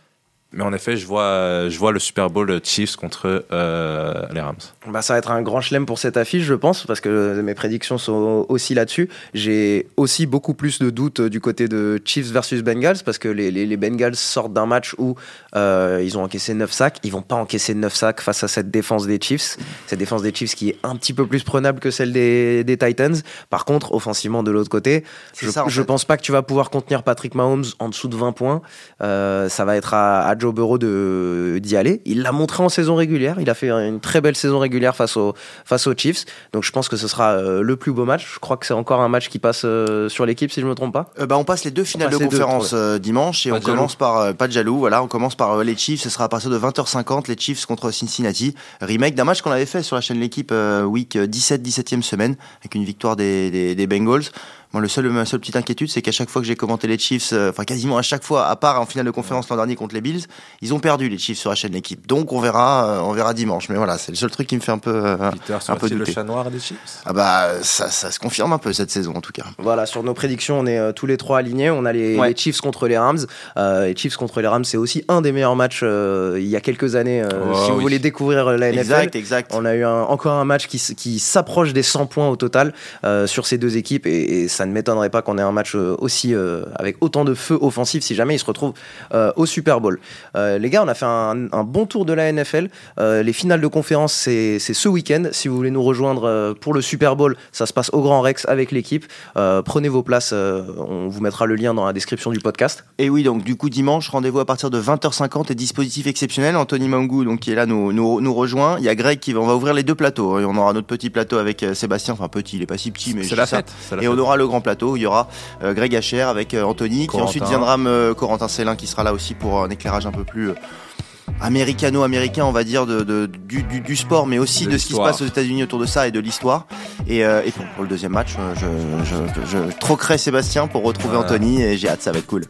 [SPEAKER 3] Mais en effet, je vois, je vois le Super Bowl Chiefs contre euh, les Rams.
[SPEAKER 1] Bah, ça va être un grand chelem pour cette affiche, je pense, parce que mes prédictions sont aussi là-dessus. J'ai aussi beaucoup plus de doutes du côté de Chiefs versus Bengals, parce que les, les- les Bengals sortent d'un match où euh, ils ont encaissé 9 sacs. Ils vont pas encaisser 9 sacs face à cette défense des Chiefs. Cette défense des Chiefs qui est un petit peu plus prenable que celle des, des Titans. Par contre, offensivement de l'autre côté, je,
[SPEAKER 2] ça, en
[SPEAKER 1] je
[SPEAKER 2] fait.
[SPEAKER 1] pense pas que tu vas pouvoir contenir Patrick Mahomes en dessous de 20 points. Euh, ça va être à, à Joe Burrow de- d'y aller. Il l'a montré en saison régulière. Il a fait une très belle saison régulière face, au, face aux Chiefs. Donc je pense que ce sera euh, le plus beau match. Je crois que c'est encore un match qui passe euh, sur l'équipe, si je me trompe pas.
[SPEAKER 2] Euh, bah, on passe les deux finales de
[SPEAKER 1] deux,
[SPEAKER 2] conférence dimanche et
[SPEAKER 3] Pas
[SPEAKER 2] on
[SPEAKER 3] jaloux.
[SPEAKER 2] commence par pas de jaloux voilà on commence par les Chiefs ce sera à partir de 20h50 les Chiefs contre Cincinnati remake d'un match qu'on avait fait sur la chaîne l'équipe week 17 17e semaine avec une victoire des, des, des Bengals moi le seul ma seule petite inquiétude c'est qu'à chaque fois que j'ai commenté les Chiefs euh, enfin quasiment à chaque fois à part en finale de conférence l'an dernier contre les Bills ils ont perdu les Chiefs sur la chaîne l'équipe donc on verra euh, on verra dimanche mais voilà c'est le seul truc qui me fait un peu euh,
[SPEAKER 3] Peter
[SPEAKER 2] un peu
[SPEAKER 3] sera-t-il le
[SPEAKER 2] douter.
[SPEAKER 3] chat noir des Chiefs?
[SPEAKER 2] Ah bah ça, ça se confirme un peu cette saison en tout cas
[SPEAKER 1] Voilà, sur nos prédictions, on est euh, tous les trois alignés. On a les,
[SPEAKER 2] Ouais.
[SPEAKER 1] les Chiefs contre les Rams. Euh, les Chiefs contre les Rams, c'est aussi un des meilleurs matchs euh, il y a quelques années. euh,
[SPEAKER 3] Oh,
[SPEAKER 1] si vous voulez découvrir la NFL,
[SPEAKER 2] exact exact
[SPEAKER 1] On a eu un- encore un match qui, qui s'approche des 100 points au total euh, sur ces deux équipes et, et ça ne m'étonnerait pas qu'on ait un match euh, aussi euh, avec autant de feu offensif si jamais ils se retrouvent euh, au Super Bowl. Euh, les gars, on a fait un, un bon tour de la NFL. Euh, les finales de conférence, c'est ce week-end. Si vous voulez nous rejoindre euh, pour le Super Bowl, ça se passe au Grand Rex avec l'équipe. Euh, prenez vos places. euh, on vous mettra le lien dans la description du podcast.
[SPEAKER 2] Et oui, donc du coup dimanche, rendez-vous à partir de 20h50 et dispositif exceptionnel. Anthony Mangou, donc qui est là, nous, nous, nous rejoint. Il y a Greg qui va, on va ouvrir les deux plateaux. Et on aura notre petit plateau avec euh, Sébastien, enfin petit, il est pas si petit, mais
[SPEAKER 3] C'est la
[SPEAKER 2] ça.
[SPEAKER 3] fête. la
[SPEAKER 2] Et
[SPEAKER 3] fête.
[SPEAKER 2] on aura le grand plateau. où Il y aura euh, Greg Hacher avec euh, Anthony, qui ensuite viendra me, Corentin Célin, qui sera là aussi pour un éclairage un peu plus euh, américano-américain, on va dire, de, de- du, du- du sport, mais aussi
[SPEAKER 3] De
[SPEAKER 2] de, ce qui se passe aux États-Unis autour de ça et de l'histoire. Et, euh, et pour, pour le deuxième match, euh, je, je, je, troquerai Sébastien pour retrouver
[SPEAKER 3] Voilà.
[SPEAKER 2] Anthony et j'ai hâte, ça va être cool.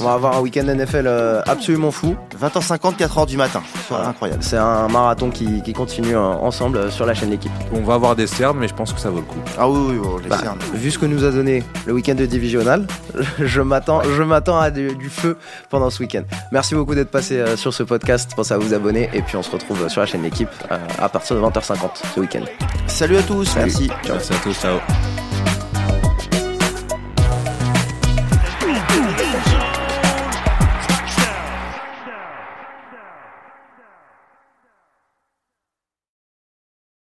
[SPEAKER 1] On va avoir un week-end NFL euh, absolument fou.
[SPEAKER 2] 20h50, 4h du matin.
[SPEAKER 1] Voilà.
[SPEAKER 2] incroyable.
[SPEAKER 1] C'est un marathon qui, qui continue ensemble sur la chaîne L'équipe.
[SPEAKER 3] On va avoir des cernes, mais je pense que ça vaut le coup.
[SPEAKER 2] Ah oui, oui, oui, les
[SPEAKER 1] Bah,
[SPEAKER 2] cernes.
[SPEAKER 1] vu ce que nous a donné le week-end de divisional, *laughs* je m'attends, je m'attends à du, du feu pendant ce week-end. Merci beaucoup d'être passé sur ce podcast. Pensez à vous abonner et puis on se retrouve sur la chaîne L'équipe euh, à partir de 20h50 ce week-end.
[SPEAKER 2] Salut à tous,
[SPEAKER 1] Salut.
[SPEAKER 2] merci.
[SPEAKER 1] Ciao.
[SPEAKER 3] Merci à tous. Ciao.